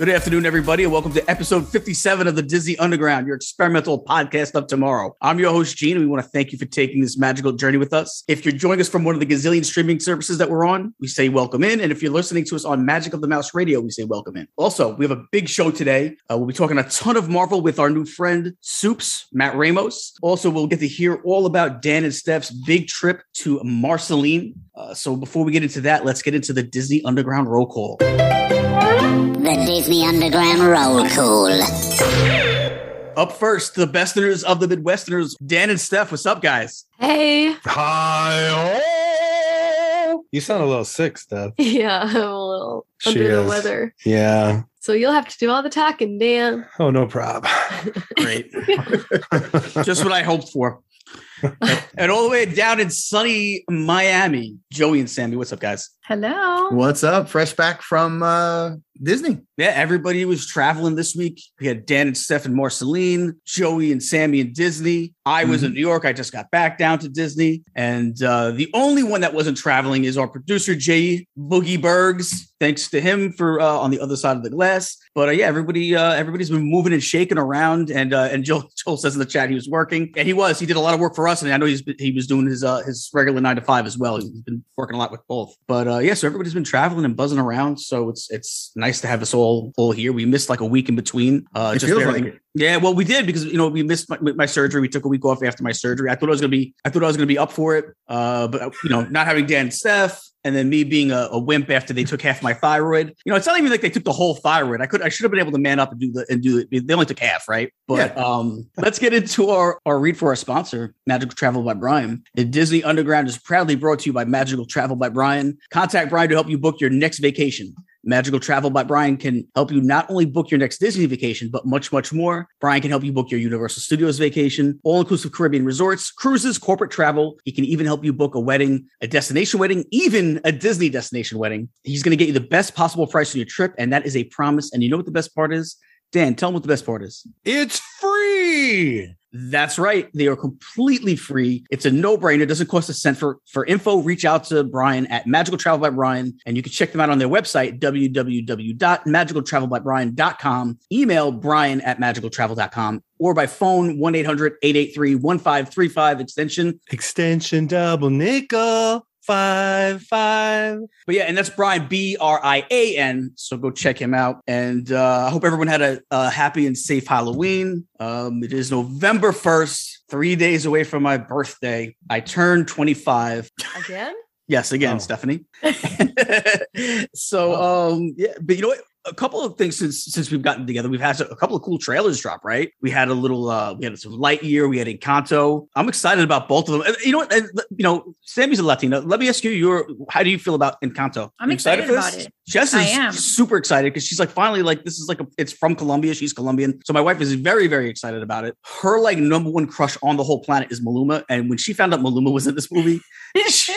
Good afternoon, everybody, and welcome to episode 57 of the Disney Underground, your experimental podcast of tomorrow. I'm your host, Gene, and we want to thank you for taking this magical journey with us. If you're joining us from one of the gazillion streaming services that we're on, we say welcome in. And if you're listening to us on Magic of the Mouse Radio, we say welcome in. Also, we have a big show today. Uh, we'll be talking a ton of Marvel with our new friend, Supes, Matt Ramos. Also, we'll get to hear all about Dan and Steph's big trip to Marceline. Uh, so before we get into that, let's get into the Disney Underground roll call. The Disney Underground Roll Call. Up first, the besterners of the Midwesterners, Dan and Steph. What's up, guys? Hey. Hi. Oh. You sound a little sick, Steph. Yeah, I'm a little She under the weather. Yeah. So you'll have to do all the talking, Dan. Oh, no problem. Great. Just what I hoped for. and all the way down in sunny Miami, Joey and Sammy. What's up, guys? Hello. What's up? Fresh back from uh, Disney. Yeah, everybody was traveling this week. We had Dan and Steph and Marceline, Joey and Sammy and Disney. I was in New York. I just got back down to Disney. And uh, the only one that wasn't traveling is our producer, Jay Boogie Bergs. Thanks to him for uh, on the other side of the glass. But uh, yeah, everybody, uh, everybody's been moving and shaking around. And uh, and Joel, Joel says in the chat he was working, and he was. He did a lot of work for us, and I know he's been, he was doing his uh, his regular nine to five as well. He's been working a lot with both. But uh, yeah, so everybody's been traveling and buzzing around. So it's it's nice to have us all all here. We missed like a week in between. Uh, It feels like it. yeah, well, we did because you know we missed my, my surgery. We took a week off after my surgery. I thought I was gonna be, I thought I was gonna be up for it, uh, but you know, not having Dan and Steph, and then me being a, a wimp after they took half my thyroid. You know, it's not even like they took the whole thyroid. I could, I should have been able to man up and do the and do it. They only took half, right? But um, let's get into our our read for our sponsor, Magical Travel by Brian. And Disney Underground is proudly brought to you by Magical Travel by Brian. Contact Brian to help you book your next vacation. Magical Travel by Brian can help you not only book your next Disney vacation, but much, much more. Brian can help you book your Universal Studios vacation, all inclusive Caribbean resorts, cruises, corporate travel. He can even help you book a wedding, a destination wedding, even a Disney destination wedding. He's going to get you the best possible price on your trip, and that is a promise. And you know what the best part is? Dan, tell him what the best part is. It's free. That's right. They are completely free. It's a no-brainer. It doesn't cost a cent for for info. Reach out to Brian at Magical Travel by Brian, and you can check them out on their website, www.magicaltravelbybrian.com. Email brian at magicaltravel.com or by phone 1-800-883-1535 extension. Extension double nickel. Five, five. But yeah, and that's Brian B R I A N. So go check him out. And uh, I hope everyone had a, a happy and safe Halloween. Um, it is November first, three days away from my birthday. I turned 25. Again? Yes, again, Oh. Stephanie. so, um, yeah, but you know what? A couple of things since since we've gotten together, we've had a couple of cool trailers drop. Right? We had a little, uh, we had some Lightyear, we had Encanto. I'm excited about both of them. And You know what? And, You know, Sammy's a Latina. Let me ask you, your how do you feel about Encanto? I'm You excited about it. Jess I is am. super excited because she's like, finally, like this is like a, it's from Colombia. She's Colombian, so my wife is very, very excited about it. Her like number one crush on the whole planet is Maluma, and when she found out Maluma was in this movie, she,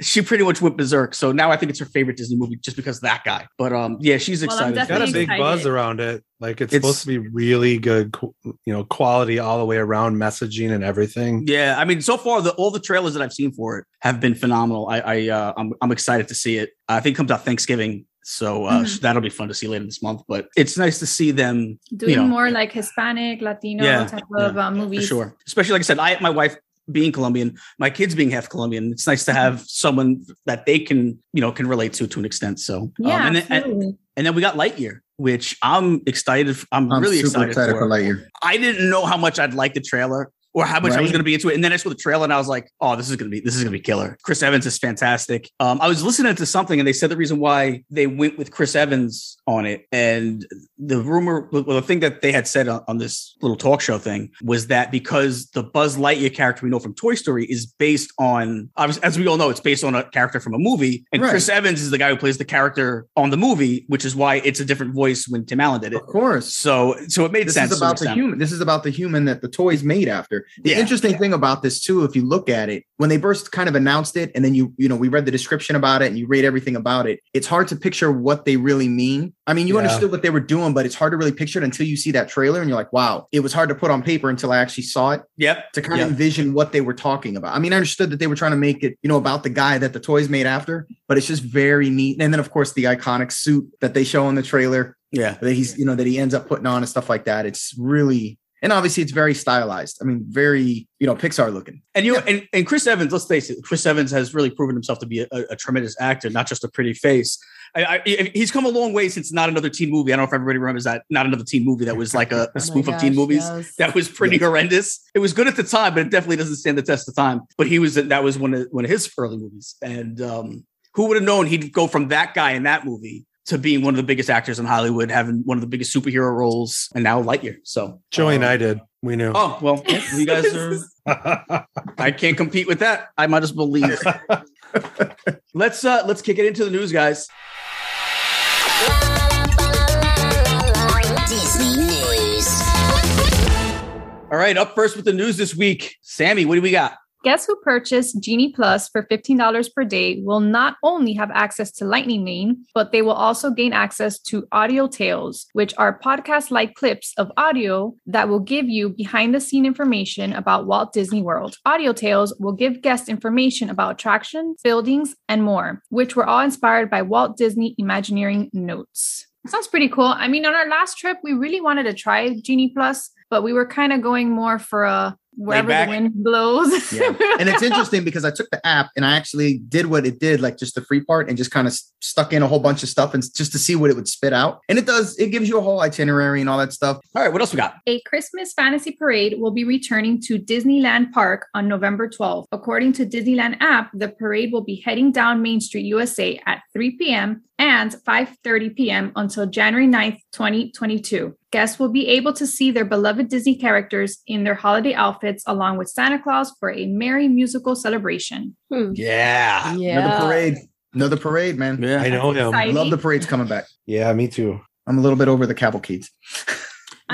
she pretty much went berserk. So now I think it's her favorite Disney movie just because of that guy. But um, yeah, she's Well, excited. Got a Definitely big buzz around it. Like it's, It's- supposed to be really good, you know, quality all the way around messaging and everything. Yeah, I mean, so far the all the trailers that I've seen for it have been phenomenal. I, I uh, I'm I'm excited to see it. I think it comes out Thanksgiving, so uh, Mhm. that'll be fun to see later this month. But it's nice to see them Doing you know, more like Hispanic, Latino Yeah, type of uh, for movies. sure. Especially like I said, I my wife being Colombian, my kids being half Colombian. It's nice to have someone that they can you know can relate to to an extent. So um, Yeah, and then, and, and then we got Lightyear, which I'm excited. I'm, I'm really excited, excited, for. for Lightyear. I didn't know how much I'd like the trailer. Or how much I was going to be into it. And then I saw the trailer and I was like, oh, this is going to be this is going to be killer. Chris Evans is fantastic. Um, I was listening to something and they said the reason why they went with Chris Evans on it, and the rumor, well, the thing that they had said on, on this little talk show thing was that because the Buzz Lightyear character we know from Toy Story is based on, obviously, as we all know, it's based on a character from a movie, and Right. Chris Evans is the guy who plays the character on the movie, which is why it's a different voice when Tim Allen did it. Of course. So, so it made This sense. is about the extent. human. This is about the human that the toy's made after. The Yeah. interesting thing about this too, if you look at it, when they first kind of announced it, and then you, you know, we read the description about it and you read everything about it, it's hard to picture what they really mean. I mean, you Yeah. understood what they were doing, but it's hard to really picture it until you see that trailer and you're like, wow, it was hard to put on paper until I actually saw it Yep. to kind Yep. of envision what they were talking about. I mean, I understood that they were trying to make it, you know, about the guy that the toy's made after, but it's just very neat. And then, of course, the iconic suit that they show in the trailer Yeah. that he's, you know, that he ends up putting on and stuff like that. It's really, and obviously, it's very stylized. I mean, very, you know, Pixar looking. And you and, and Chris Evans, let's face it, Chris Evans has really proven himself to be a, a tremendous actor, not just a pretty face. I, I, he's come a long way since not another teen movie. I don't know if everybody remembers that not another teen movie that was like a, a Oh my spoof of teen movies. yes. That was pretty horrendous. It was good at the time, but it definitely doesn't stand the test of time. But he was that was one of one of his early movies, and um, who would have known he'd go from that guy in that movie to being one of the biggest actors in Hollywood, having one of the biggest superhero roles, and now Lightyear. So Joey and um, I did. We knew. Oh well, you guys are. I can't compete with that. I might as well leave. let's uh let's kick it into the news, guys. Disney News. All right, up first with the news this week. Sammy, what do we got? Guests who purchase Genie Plus for $15 per day will not only have access to Lightning Lane, but they will also gain access to Audio Tales, which are podcast like clips of audio that will give you behind the scene information about Walt Disney World. Audio Tales will give guests information about attractions, buildings, and more, which were all inspired by Walt Disney Imagineering notes. Sounds pretty cool. I mean, on our last trip, we really wanted to try Genie Plus, but we were kind of going more for a wherever back? the wind blows. Yeah. and it's interesting because I took the app and I actually did what it did, like just the free part, and just kind of stuck in a whole bunch of stuff and just to see what it would spit out. And it does, it gives you a whole itinerary and all that stuff. All right, what else we got? A Christmas fantasy parade will be returning to Disneyland Park on November 12th. According to Disneyland app, the parade will be heading down Main Street, USA at 3 p.m. and 5:30 p.m. until January 9th, 2022. Guests will be able to see their beloved Disney characters in their holiday outfits along with Santa Claus for a merry musical celebration. Yeah. Yeah. Another parade. Another parade, man. Yeah. I know him. Love the parade's coming back. Yeah, me too. I'm a little bit over the cavalcades.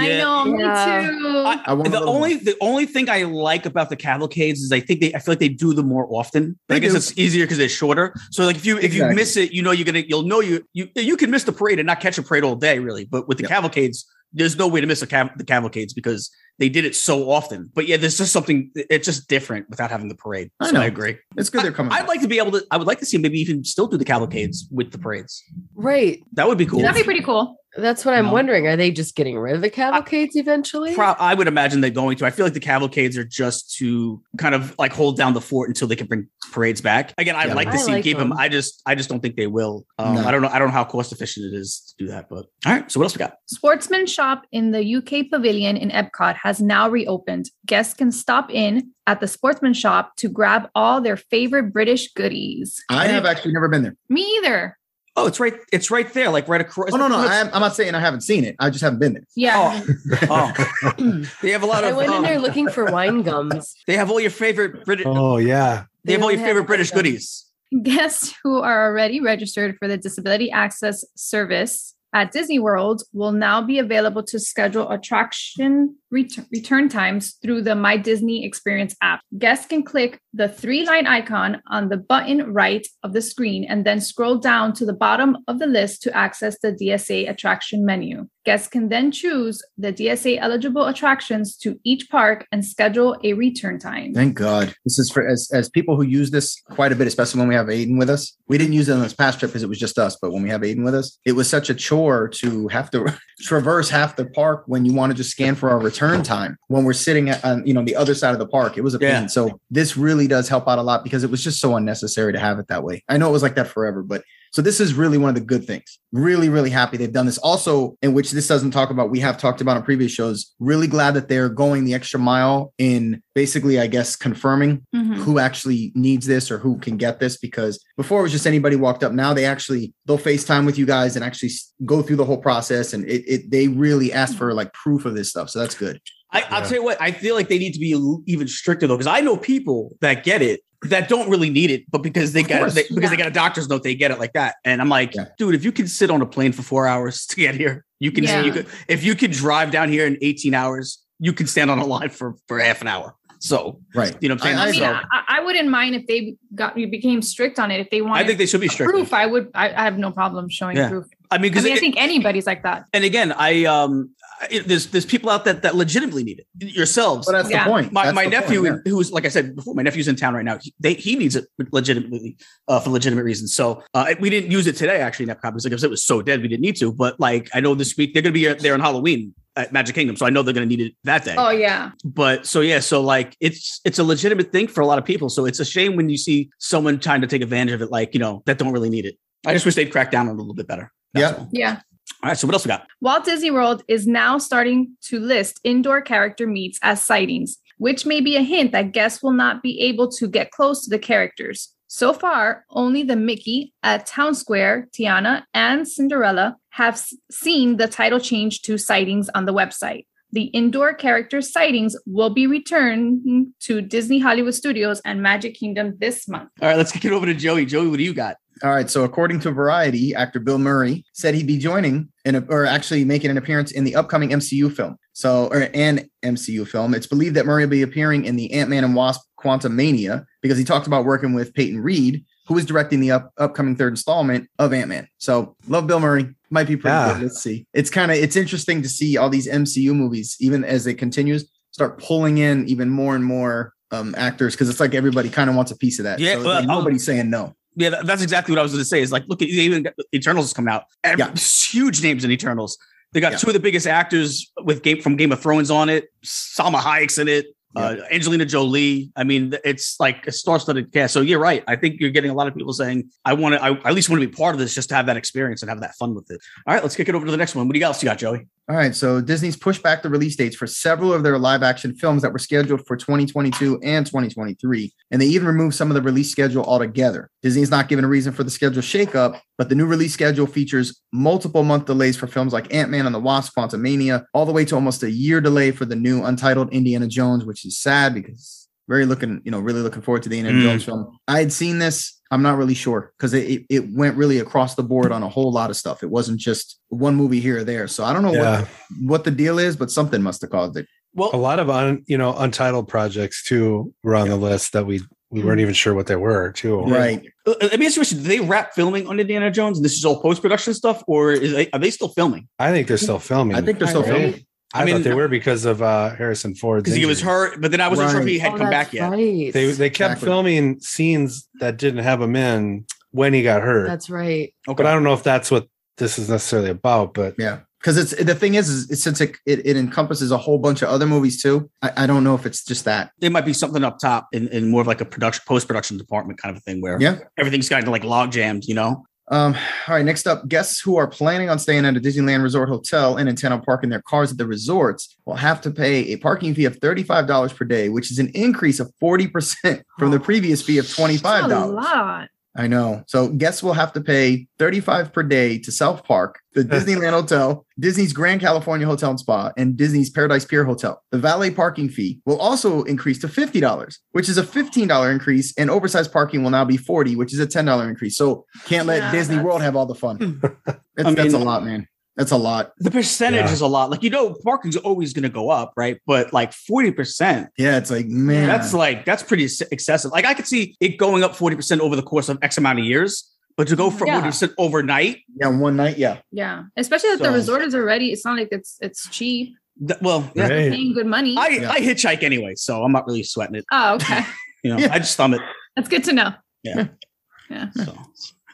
I Yeah. know, me Yeah. too. I- I want the only more. the only thing I like about the cavalcades is I think they I feel like they do them more often. But I They guess do. it's easier because they're shorter. So like if you if you miss it, you know you're gonna you'll know you you you can miss the parade and not catch a parade all day really. But with the Yep. cavalcades, there's no way to miss a cav- the cavalcades because they did it so often. But yeah, there's just something it's just different without having the parade. I So know. I agree. It's good they're coming I'd like to be able to. I would like to see maybe even still do the cavalcades with the parades. Right. That would be cool. That'd be pretty cool. That's what I'm No. wondering. Are they just getting rid of the cavalcades eventually? Pro- I would imagine they're going to. I feel like the cavalcades are just to kind of like hold down the fort until they can bring parades back. Again, I'd Yeah. like to I see like keep them. them. I just, I just don't think they will. Um, No. I don't know. I don't know how cost efficient it is to do that. But all right. So what else we got? Sportsman Shop in the UK Pavilion in Epcot has now reopened. Guests can stop in at the Sportsman Shop to grab all their favorite British goodies. I have actually never been there. Me either. Oh, it's right. It's right there, like right across. Oh no, no, I'm, I'm not saying I haven't seen it. I just haven't been there. Yeah. Oh, they have a lot of. I of. went in um, there looking for wine gums. They have all your favorite British. Oh yeah. they have all your favorite British gums. goodies. Guests who are already registered for the Disability Access Service at Disney World will now be available to schedule attraction ret- return times through the My Disney Experience app. Guests can click the three line icon on the button right of the screen and then scroll down to the bottom of the list to access the DSA attraction menu. Guests can then choose the DSA eligible attractions to each park and schedule a return time. Thank God. This is for as as people who use this quite a bit, especially when we have Aiden with us. We didn't use it on this past trip because it was just us, but when we have Aiden with us, it was such a chore to have to traverse half the park when you want to just scan for our return time when we're sitting at on you know the other side of the park. It was a pain. So this really does help out a lot because it was just so unnecessary to have it that way. I know it was like that forever, but So this is really one of the good things. Really, really happy they've done this. Also, in which this doesn't talk about, we have talked about on previous shows. Really glad that they're going the extra mile in basically, I guess, confirming Mhm. who actually needs this or who can get this because before it was just anybody walked up now they actually they'll facetime with you guys and actually go through the whole process and it, it they really ask for like proof of this stuff so that's good I, I'll Yeah. tell you what, I feel like they need to be even stricter though, because I know people that get it that don't really need it, but because they Of got they, because they got a doctor's note, they get it like that. And I'm like, Yeah. dude, if you can sit on a plane for four hours to get here, you can. Yeah. You could if you could drive down here in 18 hours, you can stand on a line for for half an hour. So right you know what I'm saying. I- I mean, so, I, I wouldn't mind if they got you became strict on it. If they want, I think they should be stricter. proof, I would. I, I have no problem showing Yeah. proof. I mean, I because mean, I think anybody's like that. and again, I um, it, there's there's people out that that legitimately need it yourselves. but that's Yeah. the point my, That's my the nephew, point, yeah. who's like I said before, my nephew's in town right now. He, they, he needs it legitimately uh, for legitimate reasons. So uh, we didn't use it today actually in Epcot because like, it was so dead we didn't need to. But like I know this week they're going to be there on Halloween at Magic Kingdom, so I know they're going to need it that day. Oh yeah, But so yeah, so like it's it's a legitimate thing for a lot of people. So it's a shame when you see someone trying to take advantage of it, like you know that don't really need it. I just wish they'd crack down on it a little bit better. That's Yeah. all. yeah. All right. So what else we got? Walt Disney World is now starting to list indoor character meets as sightings, which may be a hint that guests will not be able to get close to the characters. So far, only the Mickey at Town Square, Tiana, and Cinderella have s- seen the title change to sightings on the website. The indoor character sightings will be returned to Disney Hollywood Studios and Magic Kingdom this month. All right, let's kick it over to Joey. Joey, what do you got? all right so according to variety actor bill murray said he'd be joining in a, or actually making an appearance in the upcoming mcu film so or an mcu film it's believed that murray will be appearing in the ant-man and wasp quantumania because he talked about working with peyton reed who is directing the up, upcoming third installment of ant-man so love bill murray might be pretty Yeah. good let's see it's kind of it's interesting to see all these mcu movies even as it continues start pulling in even more and more um actors because it's like everybody kind of wants a piece of that Yeah, so, well, like, I'll- nobody's saying no Yeah, that- that's exactly what I was going to say. Is like, look at even Eternals is coming out. Every, Yeah. huge names in Eternals. They got Yeah. two of the biggest actors with game from Game of Thrones on it. Salma Hayek's in it. Uh, Angelina Jolie. I mean, it's like a star-studded cast. So you're right. I think you're getting a lot of people saying, "I want to. I at least want to be part of this, just to have that experience and have that fun with it." All right, let's kick it over to the next one. What do you else you got, Joey? All right, so Disney's pushed back the release dates for several of their live action films that were scheduled for 2022 and 2023, and they even removed some of the release schedule altogether. Disney's not given a reason for the schedule shakeup, but the new release schedule features multiple month delays for films like Ant-Man and the Wasp: Quantumania, all the way to almost a year delay for the new untitled Indiana Jones, which is sad because very looking, you know, really looking forward to the Indiana Mm. Jones film. I had seen this. I'm not really sure because it, it, it went really across the board on a whole lot of stuff. It wasn't just one movie here or there. So I don't know Yeah. what what the deal is, but something must have caused it. Well, a lot of un, you know untitled projects too were on the list that we we weren't even sure what they were too. Right. uh, let me ask you a question: Do they wrap filming on Indiana Jones? And this is all post-production stuff, or is they, are they still filming? I think they're still filming. I think they're still Are they? filming. I, I mean, thought they were because of uh, Harrison Ford. Because he was hurt, but then I wasn't sure if he had Oh, come back that's yet. Right. They they kept Exactly. filming scenes that didn't have him in when he got hurt. That's right. Okay. but I don't know if that's what this is necessarily about. But Yeah. Because it's the thing is, is since it, it, it encompasses a whole bunch of other movies too. I, I don't know if it's just that. There might be something up top in, in more of like a production post production department kind of a thing where Yeah. everything's kind of like log jammed, you know? Um, all right, next up, guests who are planning on staying at a Disneyland Resort Hotel and intend on parking their cars at the resorts will have to pay a parking fee of $35 per day, which is an increase of 40% from the previous fee of $25. a lot. I know. So guests will have to pay 35 per day to South Park, the Disneyland Hotel, Disney's Grand California Hotel and Spa, and Disney's Paradise Pier Hotel. The valet parking fee will also increase to $50, which is a $15 increase, and oversized parking will now be 40, which is a $10 increase. So can't let Yeah, Disney that's- World have all the fun. That's, I that's a lot, man. That's a lot. The percentage Yeah. is a lot. Like, you know, parking's always going to go up, right? But like 40%, Yeah, it's like, man. that's like, that's pretty excessive. Like, I could see it going up 40% over the course of X amount of years, but to go from Yeah. 40% overnight, yeah, one night, yeah. Yeah, especially that So- the resort is already. It's not like it's it's cheap. th- well, yeah. Right. Paying good money. I, Yeah. I hitchhike anyway, so I'm not really sweating it. oh, okay. You know, Yeah. I just thumb it. That's good to know. Yeah. Yeah. So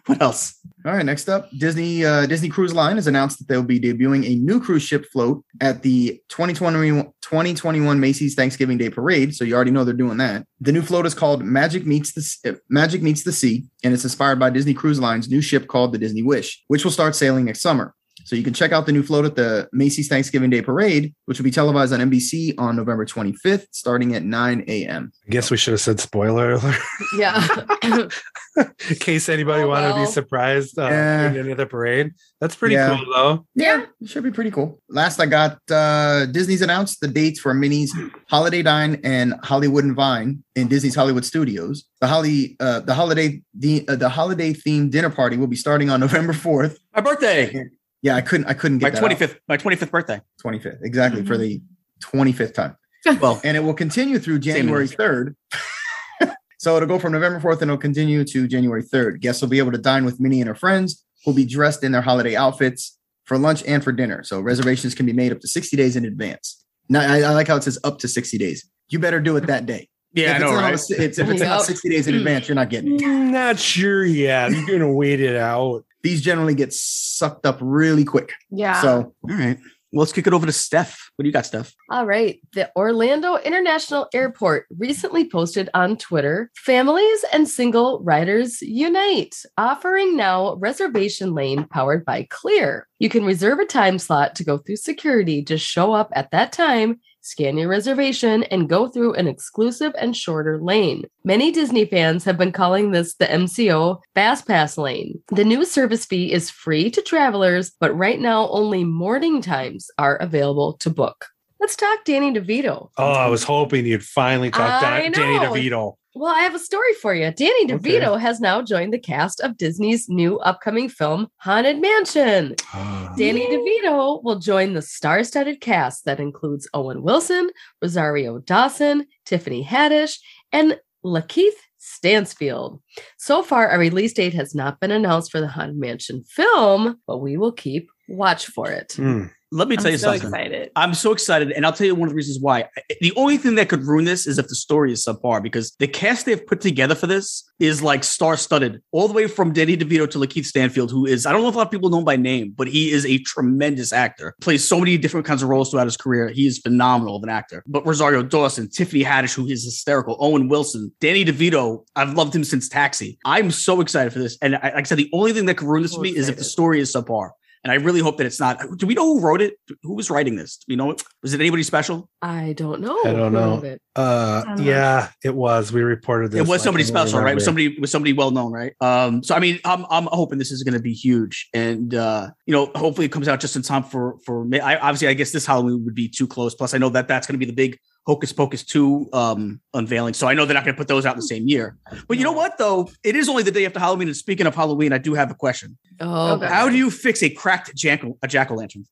What else? All right, next up, Disney uh, Disney Cruise Line has announced that they'll be debuting a new cruise ship float at the 2020, 2021 Macy's Thanksgiving Day Parade. So you already know they're doing that. The new float is called Magic Meets the uh, Magic Meets the Sea, and it's inspired by Disney Cruise Line's new ship called the Disney Wish, which will start sailing next summer. So you can check out the new float at the Macy's Thanksgiving Day Parade, which will be televised on NBC on November 25th, starting at 9 a.m. I guess we should have said spoiler alert Yeah. in case anybody Oh, wanted to be surprised uh, Yeah. in any other parade. That's pretty Yeah. cool though. Yeah, it should be pretty cool. Last, I got uh, Disney's announced the dates for Minnie's Holiday Dine and Hollywood and Vine in Disney's Hollywood Studios. The holly, uh, the holiday, the uh, the holiday themed dinner party will be starting on November fourth. My birthday. Yeah, I couldn't, I couldn't get My get twenty fifth. My twenty fifth birthday. twenty fifth exactly for mm-hmm. the twenty fifth time, Well, and it will continue through January third. so it'll go from November fourth and it'll continue to January third. Guests will be able to dine with Minnie and her friends, who'll be dressed in their holiday outfits for lunch and for dinner. So reservations can be made up to 60 days in advance. Now, I, I like how it says up to 60 days. You better do it that day. yeah, I if know, it's not, right? on the- it's, if it's not 60 days in advance, you're not getting it. Not sure yet. You're gonna wait it out. These generally get sucked up really quick. Yeah. So All right. Well, let's kick it over to Steph. What do you got, Steph? All right. The Orlando International Airport recently posted on Twitter Families and single riders unite, offering now reservation lane powered by Clear. You can reserve a time slot to go through security. Just show up at that time, scan your reservation, and go through an exclusive and shorter lane. Many Disney fans have been calling this the MCO Fast Pass lane. The new service fee is free to travelers, but right now only morning times are available to book. Let's talk Danny DeVito. Oh, I was hoping you'd finally talk I Dan- Danny. DeVito. Well, I have a story for you. Danny Okay. DeVito has now joined the cast of Disney's new upcoming film, Haunted Mansion. Danny DeVito will join the star studded cast that includes Owen Wilson, Rosario Dawson, Tiffany Haddish, and Lakeith Stanfield. So far, a release date has not been announced for the Haunted Mansion film, but we will keep watch for it. Hmm. Let me tell I'm you so something. excited. I'm so excited, and I'll tell you one of the reasons why. The only thing that could ruin this is if the story is subpar, because the cast they've put together for this is like star-studded, all the way from Danny DeVito to Lakeith Stanfield, who is I don't know if a lot of people know him by name, but he is a tremendous actor. Plays so many different kinds of roles throughout his career. He is phenomenal of an actor. But Rosario Dawson, Tiffany Haddish, who is hysterical, Owen Wilson, Danny DeVito, I've loved him since Taxi. I'm so excited for this, and I, like I said, the only thing that could ruin this So for me is if the story is subpar. And I really hope that it's not. Do we know who wrote it? Who was writing this? Do we know it? Was it anybody special? I don't know. I don't know. Uh, I don't know. yeah, it was. We reported this. it was I somebody special, right? It was remember. somebody was somebody well known, right? Um, so I mean, I'm I'm hoping this is going to be huge, and uh, you know, hopefully it comes out just in time for for me. I, obviously, I guess this Halloween would be too close. Plus, I know that that's going to be the big Hocus Pocus two um unveiling, so I know they're not going to put those out in the same year. But you know what, though, it is only the day after Halloween. And speaking of Halloween, I do have a question: Oh, Okay. How do you fix a cracked jack a jack o' lantern?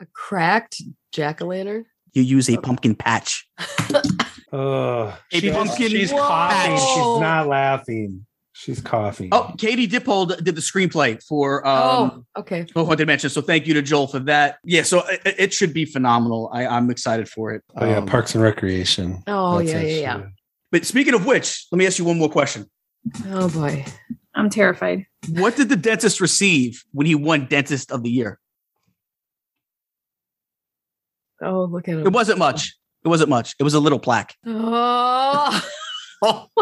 a cracked jack o' lantern? You use a pumpkin patch. Uh, A she's, pumpkin she's Whoa. coughing. She's not laughing. She's coughing. Oh, Katie Dippold did the screenplay for um, oh, okay. for Haunted Mansion. So thank you to Joel for that. Yeah, so it, it should be phenomenal. I, I'm excited for it. Oh, yeah, Um, Parks and Recreation. Oh, That's yeah, it, yeah, she- But speaking of which, let me ask you one more question. Oh boy. I'm terrified. What did the dentist receive when he won Dentist of the Year? Oh, look at him. It wasn't much. It wasn't much. It was a little plaque. Oh,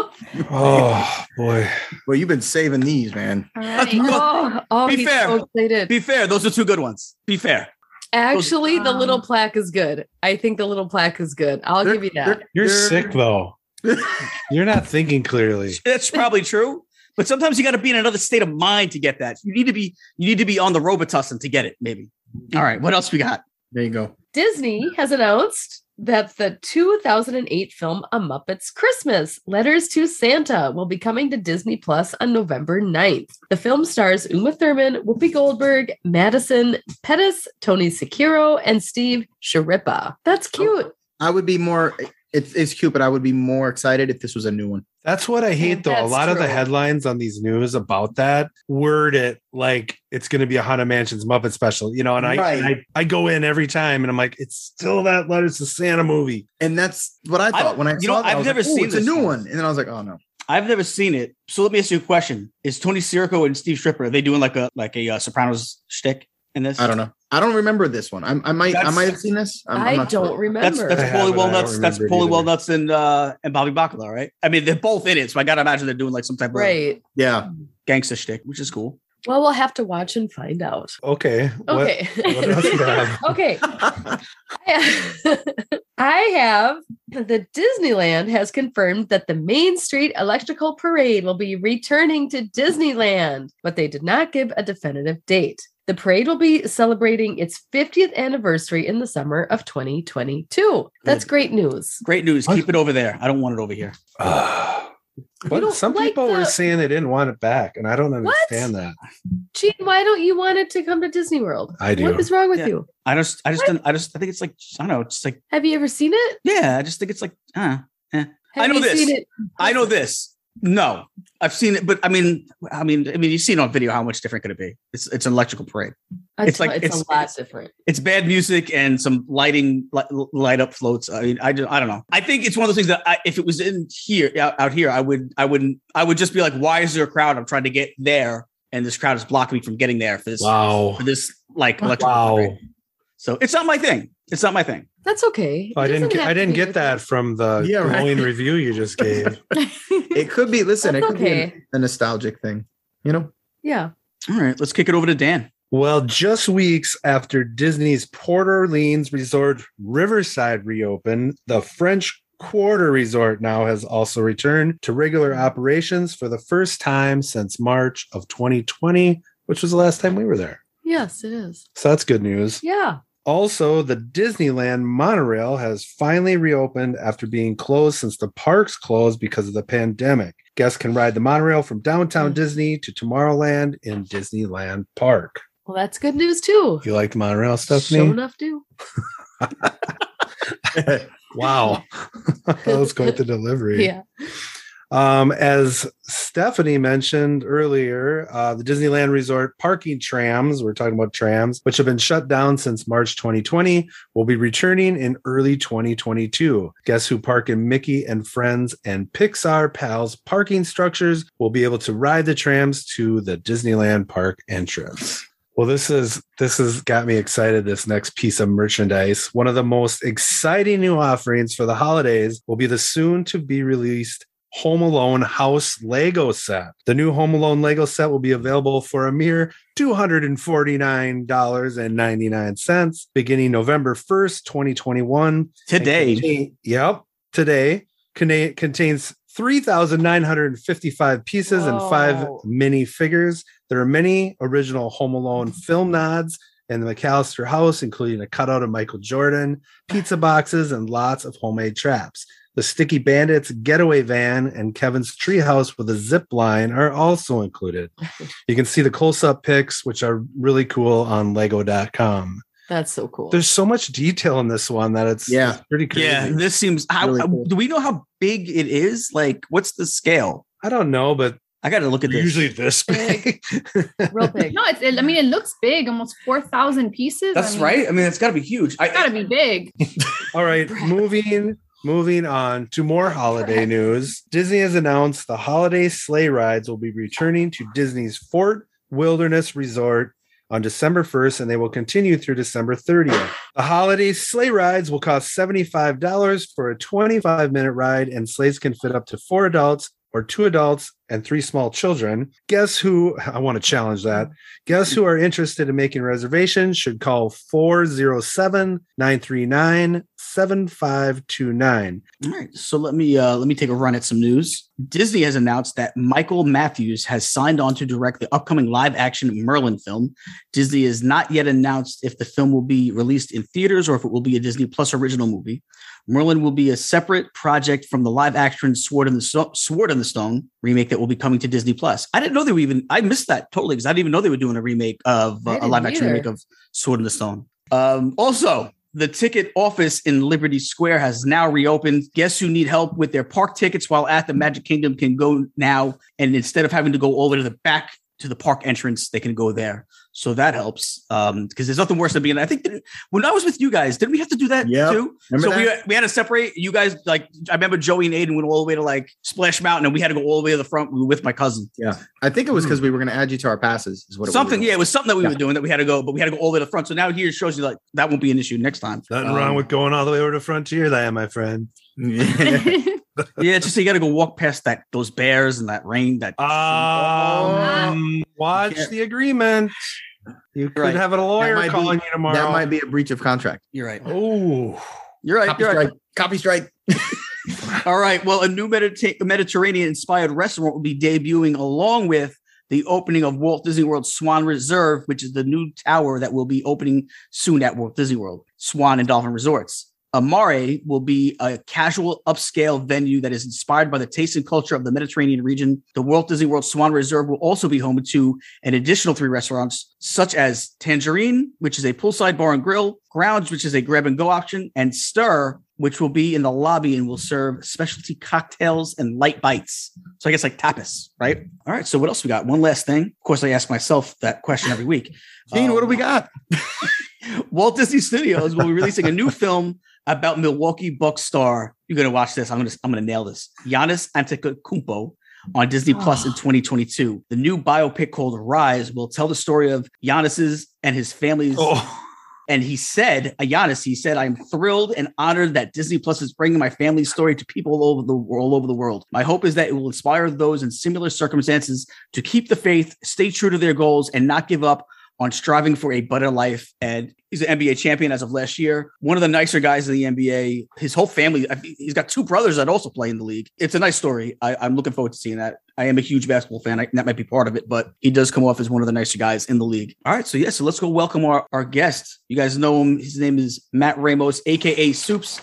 Oh boy. well, you've been saving these, man. All right. oh, oh Be he's fair. so excited. Be fair, those are two good ones. Be fair. Actually, the little Um, plaque is good. I think the little plaque is good. I'll They're- give you that. they're- You're they're- sick though. You're not thinking clearly. That's probably true. But sometimes you got to be in another state of mind to get that. You need to be you need to be on the Robitussin to get it, maybe. All right, what else we got? There you go. Disney has announced that the 2008 film A Muppet's Christmas Letters to Santa will be coming to Disney Plus on November 9th. The film stars Uma Thurman, Whoopi Goldberg, Madison Pettis, Tony Sirico, and Steve Schirripa. That's oh, cute. I would be more. It's it's cute, but I would be more excited if this was a new one. That's what I hate though. A That's lot of the headlines on these news about that word it like it's going to be a Haunted Mansion's Muppet special, you know. And I, Right. and I I go in every time and I'm like, it's still that Letters to Santa movie. And that's what I I thought don't- when I you saw know, that. I I've was never like, "Ooh, seen it's a new one." one, and then I was like, oh no. I've never seen it. So let me ask you a question: Is Tony Sirico and Steve Schirripa are they doing like a like a uh, Sopranos shtick in this? I don't know. I don't remember this one. I, I might. I might have seen this. I'm, I'm I don't sure. remember. That's I that's haven't, Paulie Walnuts. That's remember it Paulie. Walnuts and uh and Bobby Bacala, right? I mean, they're both in it, so I gotta imagine they're doing like some type of right. Yeah. gangster shtick, which is cool. Well, we'll have to watch and find out. Okay. Okay. what else okay. I have the Disneyland has confirmed that the Main Street Electrical Parade will be returning to Disneyland, but they did not give a definitive date. The parade will be celebrating its 50th anniversary in the summer of 2022. That's Good. great news. Great news. What? Keep it over there. I don't want it over here. but some like people were the- saying they didn't want it back, and I don't understand that. Gene, why don't you want it to come to Disney World? I do. What is wrong with Yeah. you? I just, I just, I just, I think it's like, I don't know. It's like, Have you ever seen it? yeah, I just think it's like, uh, Have I know you this. seen it? I know this. No, I've seen it, but I mean, I mean, I mean, you've seen on video how much different could it be? It's it's an electrical parade. It's, It's like- like it's, it's- a lot different. It's bad music and some lighting, light, light up floats. I mean, I, just, I don't know. I think it's one of those things that I, if it was in here, out, out here, I would, I wouldn't, I would just be like, why is there a crowd? I'm trying to get there, and this crowd is blocking me from getting there for this, Wow. for this like electrical Wow. parade. So it's not my thing. It's not my thing. That's okay. Oh, I didn't. Get, I didn't get that from the Yeah, right. glowing review you just gave. It could be. Listen, it That's could be a nostalgic thing. You know. Yeah. All right, let's kick it over to Dan. Well, just weeks after Disney's Port Orleans Resort Riverside reopened, the French Quarter Resort now has also returned to regular operations for the first time since March of 2020, which was the last time we were there. Yes, it is. So that's good news. Yeah. Also, the Disneyland monorail has finally reopened after being closed since the parks closed because of the pandemic. Guests can ride the monorail from downtown Mm. Disney to Tomorrowland in Disneyland Park. Well, that's good news too. You like the monorail, stuff? Stephanie? enough do. Wow. that was quite the delivery. Yeah. Um, as Stephanie mentioned earlier, uh, the Disneyland Resort parking trams, we're talking about trams, which have been shut down since March 2020, will be returning in early 2022. Guests who park in Mickey and Friends and Pixar Pals parking structures will be able to ride the trams to the Disneyland park entrance. Well, this is this has got me excited. This next piece of merchandise, one of the most exciting new offerings for the holidays, will be the soon to be released Home Alone House Lego set. The new Home Alone Lego set will be available for a mere $249.99 beginning November 1st, 2021. Today, contain- yep. Today Cona- contains 3,955 pieces and five mini figures. There are many original Home Alone film nods in the McCallister house, including a cutout of Michael Jordan, pizza boxes, and lots of homemade traps. The Sticky Bandits getaway van and Kevin's treehouse with a zip line are also included. You can see the close up pics, which are really cool on lego.com. That's so cool. There's so much detail in this one that it's, Yeah. it's pretty crazy. yeah, this seems. How, Really uh, cool. do we know how big it is? Like, what's the scale? I don't know, but I got to look at this. usually this big. Real big. No, it's. It, I mean, it looks big, almost four thousand pieces. That's I mean, right. I mean, it's got to be huge. I It's gotta be big. All right, moving moving on to more holiday news. Disney has announced the holiday sleigh rides will be returning to Disney's Fort Wilderness Resort on December 1st and they will continue through December 30th. The holiday sleigh rides will cost $75 for a 25 minute ride and sleighs can fit up to 4 adults or 2 adults and 3 small children. Guess who I want to challenge that. Guests who are interested in making reservations should call 407 939 7529. All right, so let me uh, let me take a run at some news. Disney has announced that Michael Matthews has signed on to direct the upcoming live-action Merlin film. Disney has not yet announced if the film will be released in theaters or if it will be a Disney Plus original movie. Merlin will be a separate project from the live-action Sword in the Sword in the Stone remake that will be coming to Disney Plus. I didn't know they were even. I missed that totally because I didn't even know they were doing a remake of uh, a live-action either. remake of Sword in the Stone. Um, also, the ticket office in Liberty Square has now reopened. Guests who need help with their park tickets while at the Magic Kingdom can go now. And instead of having to go all the way to the back to the park entrance, they can go there. So that helps. Um, because there's nothing worse than being. I think that when I was with you guys, didn't we have to do that Yep. too? Remember so we that? we had to separate. You guys like I remember Joey and Aiden went all the way to like Splash Mountain, and we had to go all the way to the front with my cousin. Yeah, I think it was because we were going to add you to our passes. Is what it Something, was. yeah, it was something that we Yeah. were doing that we had to go, but we had to go all the way to the front. So now here shows you like that won't be an issue next time. Nothing Um, wrong with going all the way over to Frontierland, my friend. Yeah. Yeah, it's just you got to go walk past that those bears and that rain. That Um, watch the agreement. You could Right. have a lawyer might be- calling you tomorrow. that might be a breach of contract. you're right. Oh, You're right. Copy You're right. strike. Copy strike. All right. Well, a new Medita- Mediterranean inspired restaurant will be debuting along with the opening of Walt Disney World Swan Reserve, which is the new tower that will be opening soon at Walt Disney World, Swan and Dolphin Resorts. Amare will be a casual upscale venue that is inspired by the taste and culture of the Mediterranean region. The Walt Disney World Swan Reserve will also be home to an additional three restaurants, such as Tangerine, which is a poolside bar and grill, Grounds, which is a grab and go option, and Stir, which will be in the lobby and will serve specialty cocktails and light bites. So I guess like tapas, right? All right. So what else we got? One last thing. Of course, I ask myself that question every week. Gene, what do Um, we got? Walt Disney Studios will be releasing a new film about Milwaukee Bucks star. You're gonna watch this. I'm gonna I'm gonna nail this. Giannis Antetokounmpo on Disney Plus in 2022. The new biopic called Rise will tell the story of Giannis's and his family's. oh, And he said, uh, Giannis, he said, I'm thrilled and honored that Disney Plus is bringing my family's story to people all over the all over the world. My hope is that it will inspire those in similar circumstances to keep the faith, stay true to their goals, and not give up on striving for a better life. And he's an NBA champion as of last year. One of the nicer guys in the NBA. His whole family, he's got two brothers that also play in the league. It's a nice story. I, I'm looking forward to seeing that. I am a huge basketball fan. I, that might be part of it, but he does come off as one of the nicer guys in the league. All right. So, yeah, so let's go welcome our, our guest. You guys know him. His name is Matt Ramos, AKA Supes.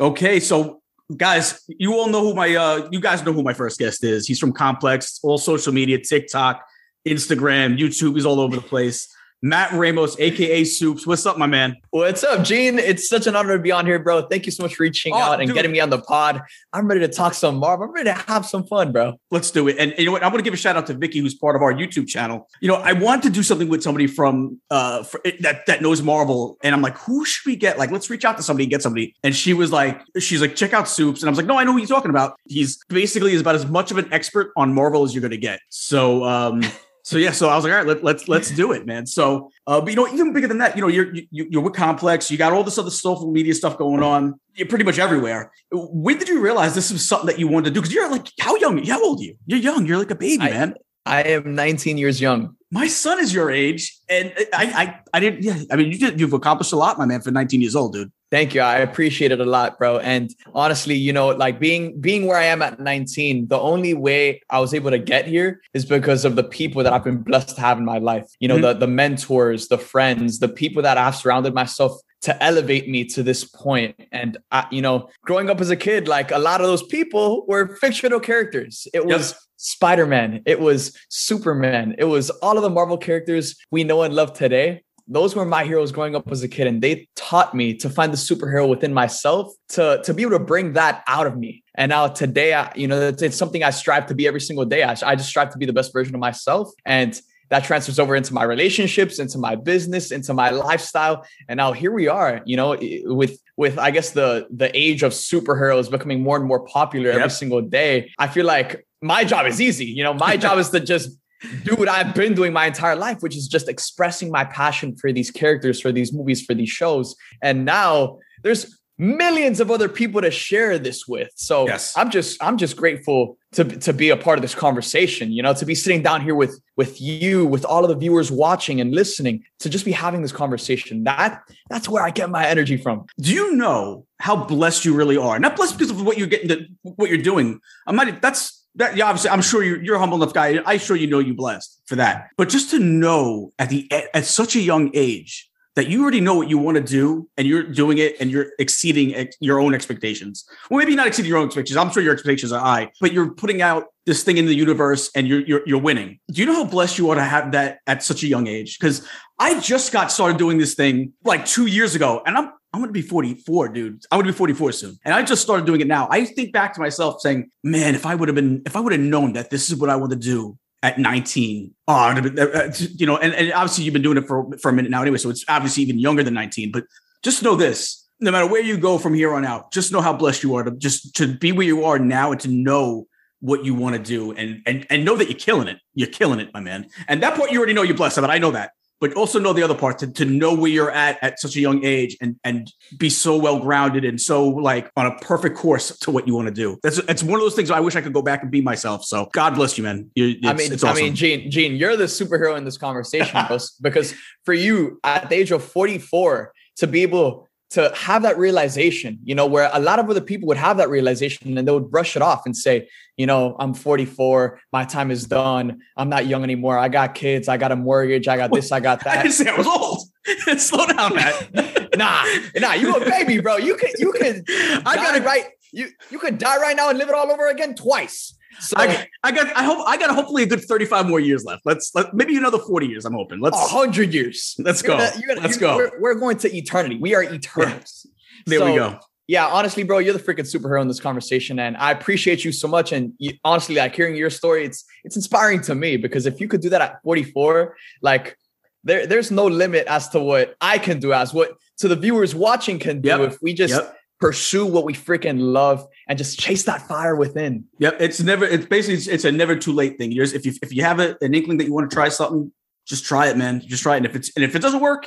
Okay, so guys, you all know who my uh you guys know who my first guest is. He's from Complex, all social media, TikTok, Instagram, YouTube, he's all over the place. Matt Ramos, aka Supes. What's up, my man? What's up, Gene? It's such an honor to be on here, bro. Thank you so much for reaching Oh, out and dude. getting me on the pod. I'm ready to talk some Marvel. I'm ready to have some fun, bro. Let's do it. And you know what? I'm going to give a shout out to Vicky, who's part of our YouTube channel. You know, I want to do something with somebody from uh for, that that knows Marvel, and I'm like, who should we get? Like, let's reach out to somebody, and get somebody. And she was like, she's like, check out Supes, and I was like, no, I know who you're talking about. He's basically is about as much of an expert on Marvel as you're going to get. So, um. So yeah, so I was like, all right, let, let's let's do it, man. So, uh, but you know, even bigger than that, you know, you're you, you're with Complex, you got all this other social media stuff going on. You're pretty much everywhere. When did you realize this was something that you wanted to do? Because you're like, how young? How old are you? You're young. You're like a baby, I- man. I am 19 years young. My son is your age, and I I I didn't. Yeah, I mean, you did. You've accomplished a lot, my man, for 19 years old, dude. Thank you. I appreciate it a lot, bro. And honestly, you know, like being being where I am at 19, the only way I was able to get here is because of the people that I've been blessed to have in my life. You know, Mhm. the the mentors, the friends, the people that I've surrounded myself to elevate me to this point. And I, you know, growing up as a kid, like a lot of those people were fictional characters. It was Spider-Man, it was Superman, it was all of the Marvel characters we know and love today. Those were my heroes growing up as a kid and they taught me to find the superhero within myself to to be able to bring that out of me. And now today I, you know it's, it's something i strive to be every single day. I, I just strive to be the best version of myself and that transfers over into my relationships into my business into my lifestyle. And now here we are you know with with i guess the the age of superheroes becoming more and more popular Yep. every single day i feel like my job is easy you know my job is to just do what I've been doing my entire life, which is just expressing my passion for these characters, for these movies, for these shows. And now there's millions of other people to share this with. So Yes. I'm just I'm just grateful to to be a part of this conversation, you know, to be sitting down here with with you, with all of the viewers watching and listening, to just be having this conversation. That that's where I get my energy from. Do you know how blessed you really are? Not blessed because of what you're getting, to, what you're doing. I'm not. That's that. Yeah, obviously, I'm sure you're, you're a humble enough guy. I'm sure you know you blessed for that. But just to know at the at, at such a young age that you already know what you want to do and you're doing it and you're exceeding ex- your own expectations. Well, maybe not exceeding your own expectations. I'm sure your expectations are high, but you're putting out this thing in the universe and you're you're, you're winning. Do you know how blessed you are to have that at such a young age? Because I just got started doing this thing like two years ago, and I'm I'm gonna be 44, dude. I'm gonna be 44 soon. And I just started doing it now. I think back to myself saying, man, if I would have been, if I would have known that this is what I want to do at 19, oh, uh, uh, you know, and, and obviously you've been doing it for, for a minute now anyway. So it's obviously even younger than 19. But just know this no matter where you go from here on out, just know how blessed you are to just to be where you are now and to know what you want to do and and and know that you're killing it. You're killing it, my man. And that part you already know you're blessed it. I know that. But also know the other part to, to know where you're at at such a young age and and be so well grounded and so like on a perfect course to what you want to do. That's it's one of those things I wish I could go back and be myself. So God bless you, man. I mean, it's I mean, Gene, Gene, you're the superhero in this conversation because, because for you at the age of 44 to be able to have that realization, you know, where a lot of other people would have that realization and they would brush it off and say, you know, I'm 44, my time is done. I'm not young anymore. I got kids, I got a mortgage, I got this, I got that. I didn't say I was old. Slow down, man. nah, nah, you a baby, bro. You could you could I I gotta right. You you could die right now and live it all over again twice. So I, I got I hope I got hopefully a good 35 more years left. Let's let maybe another 40 years. I'm hoping. Let's hundred years. let's go. gonna- gonna- let's go. We're, we're going to eternity. We are eternals. there we go. Yeah, honestly, bro, you're the freaking superhero in this conversation, and I appreciate you so much. And you, honestly, like hearing your story, it's it's inspiring to me because if you could do that at 44, like there there's no limit as to what I can do, as what to the viewers watching can do Yep. if we just Yep. Pursue what we freaking love and just chase that fire within. Yep. It's never it's basically it's, it's a never too late thing. You're just, if you if you have a, an inkling that you want to try something, just try it, man. Just try it. And if it's and if it doesn't work,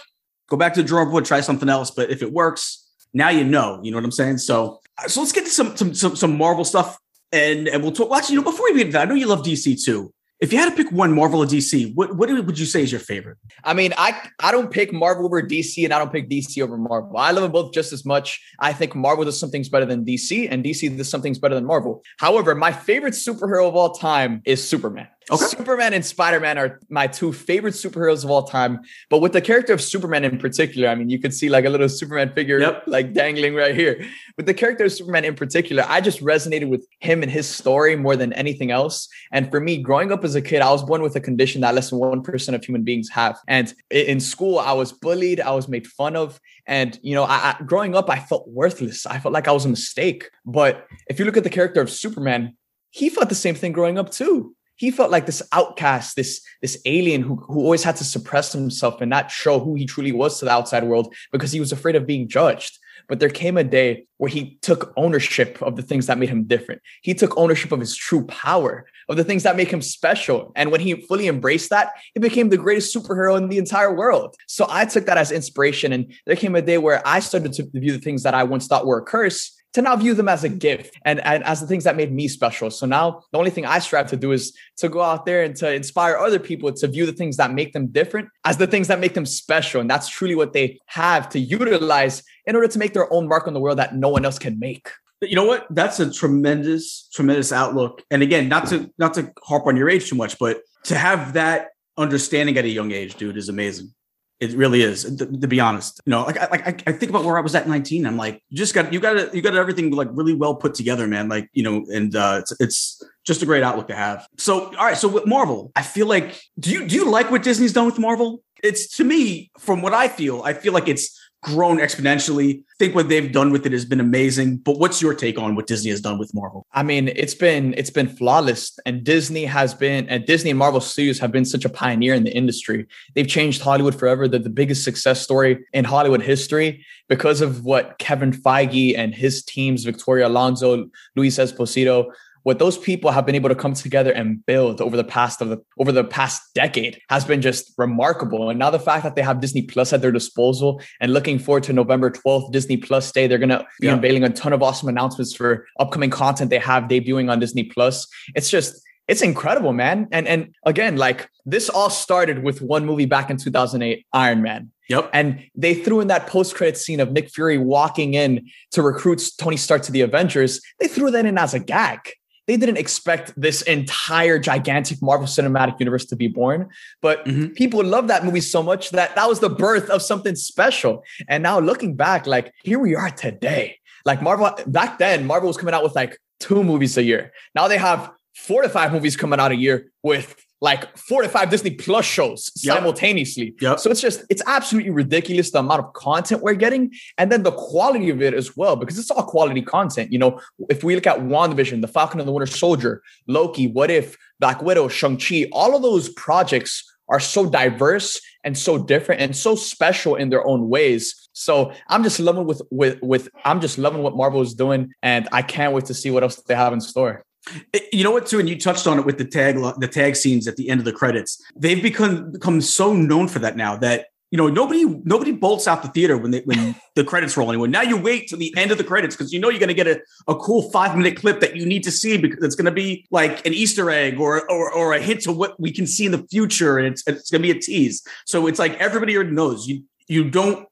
go back to the drawing board, try something else. But if it works, now you know. You know what I'm saying? So so let's get to some some some, some Marvel stuff and and we'll talk. Well, actually, you know, before we get into that, I know you love DC too. If you had to pick one Marvel or DC, what what would you say is your favorite? I mean, I I don't pick Marvel over DC, and I don't pick DC over Marvel. I love them both just as much. I think Marvel does some things better than DC, and DC does some things better than Marvel. However, my favorite superhero of all time is Superman. Okay. Superman and Spider Man are my two favorite superheroes of all time. But with the character of Superman in particular, I mean, you could see like a little Superman figure Yep. like dangling right here. With the character of Superman in particular, I just resonated with him and his story more than anything else. And for me, growing up as a kid, I was born with a condition that less than 1% of human beings have. And in school, I was bullied, I was made fun of. And, you know, I, I, growing up, I felt worthless. I felt like I was a mistake. But if you look at the character of Superman, he felt the same thing growing up too. He felt like this outcast, this this alien who, who always had to suppress himself and not show who he truly was to the outside world because he was afraid of being judged. But there came a day where he took ownership of the things that made him different. He took ownership of his true power, of the things that make him special. And when he fully embraced that, he became the greatest superhero in the entire world. So I took that as inspiration. And there came a day where I started to view the things that I once thought were a curse to now view them as a gift and, and as the things that made me special. So now the only thing I strive to do is to go out there and to inspire other people to view the things that make them different as the things that make them special. And that's truly what they have to utilize in order to make their own mark on the world that no one else can make. You know what? That's a tremendous, tremendous outlook. And again, not to not to harp on your age too much, but to have that understanding at a young age, dude, is amazing. It really is. To, to be honest, you know, like I, like I- think about where I was at 19. I'm like, you just got you got it, you got everything like really well put together, man. Like you know, and uh, it's it's just a great outlook to have. So all right, so with Marvel, I feel like do you do you like what Disney's done with Marvel? It's to me, from what I feel, I feel like it's grown exponentially. I think what they've done with it has been amazing. But what's your take on what Disney has done with Marvel? I mean, it's been it's been flawless, and Disney has been and Disney and Marvel Studios have been such a pioneer in the industry. They've changed Hollywood forever. They're the biggest success story in Hollywood history because of what Kevin Feige and his teams, Victoria Alonso, Luis Esposito, what those people have been able to come together and build over the past of the over the past decade has been just remarkable. And now the fact that they have Disney Plus at their disposal and looking forward to November 12th, Disney Plus Day, they're gonna be Yeah. unveiling a ton of awesome announcements for upcoming content they have debuting on Disney Plus. It's just it's incredible, man. And and again, like this all started with one movie back in 2008, Iron Man. Yep. And they threw in that post-credit scene of Nick Fury walking in to recruit Tony Stark to the Avengers. They threw that in as a gag. They didn't expect this entire gigantic Marvel Cinematic Universe to be born, but Mhm. people love that movie so much that that was the birth of something special. And now looking back, like here we are today. Like Marvel back then, Marvel was coming out with like two movies a year. Now they have four to five movies coming out a year with like four to five Disney Plus shows Yep. simultaneously. Yep. So it's just it's absolutely ridiculous the amount of content we're getting, and then the quality of it as well, because it's all quality content. You know, if we look at WandaVision, The Falcon and the Winter Soldier, Loki, What If, Black Widow, Shang Chi, all of those projects are so diverse and so different and so special in their own ways. So I'm just loving with with with I'm just loving what Marvel is doing, and I can't wait to see what else they have in store. Eh, You know what, too, and you touched on it with the tag the tag scenes at the end of the credits. They've become become so known for that now that you know nobody nobody bolts out the theater when they when the credits roll anymore. Now you wait till the end of the credits because you know you're going to get a, a cool five minute clip that you need to see because it's going to be like an Easter egg or, or or a hint to what we can see in the future, and it's it's going to be a tease. So it's like everybody already knows you you don't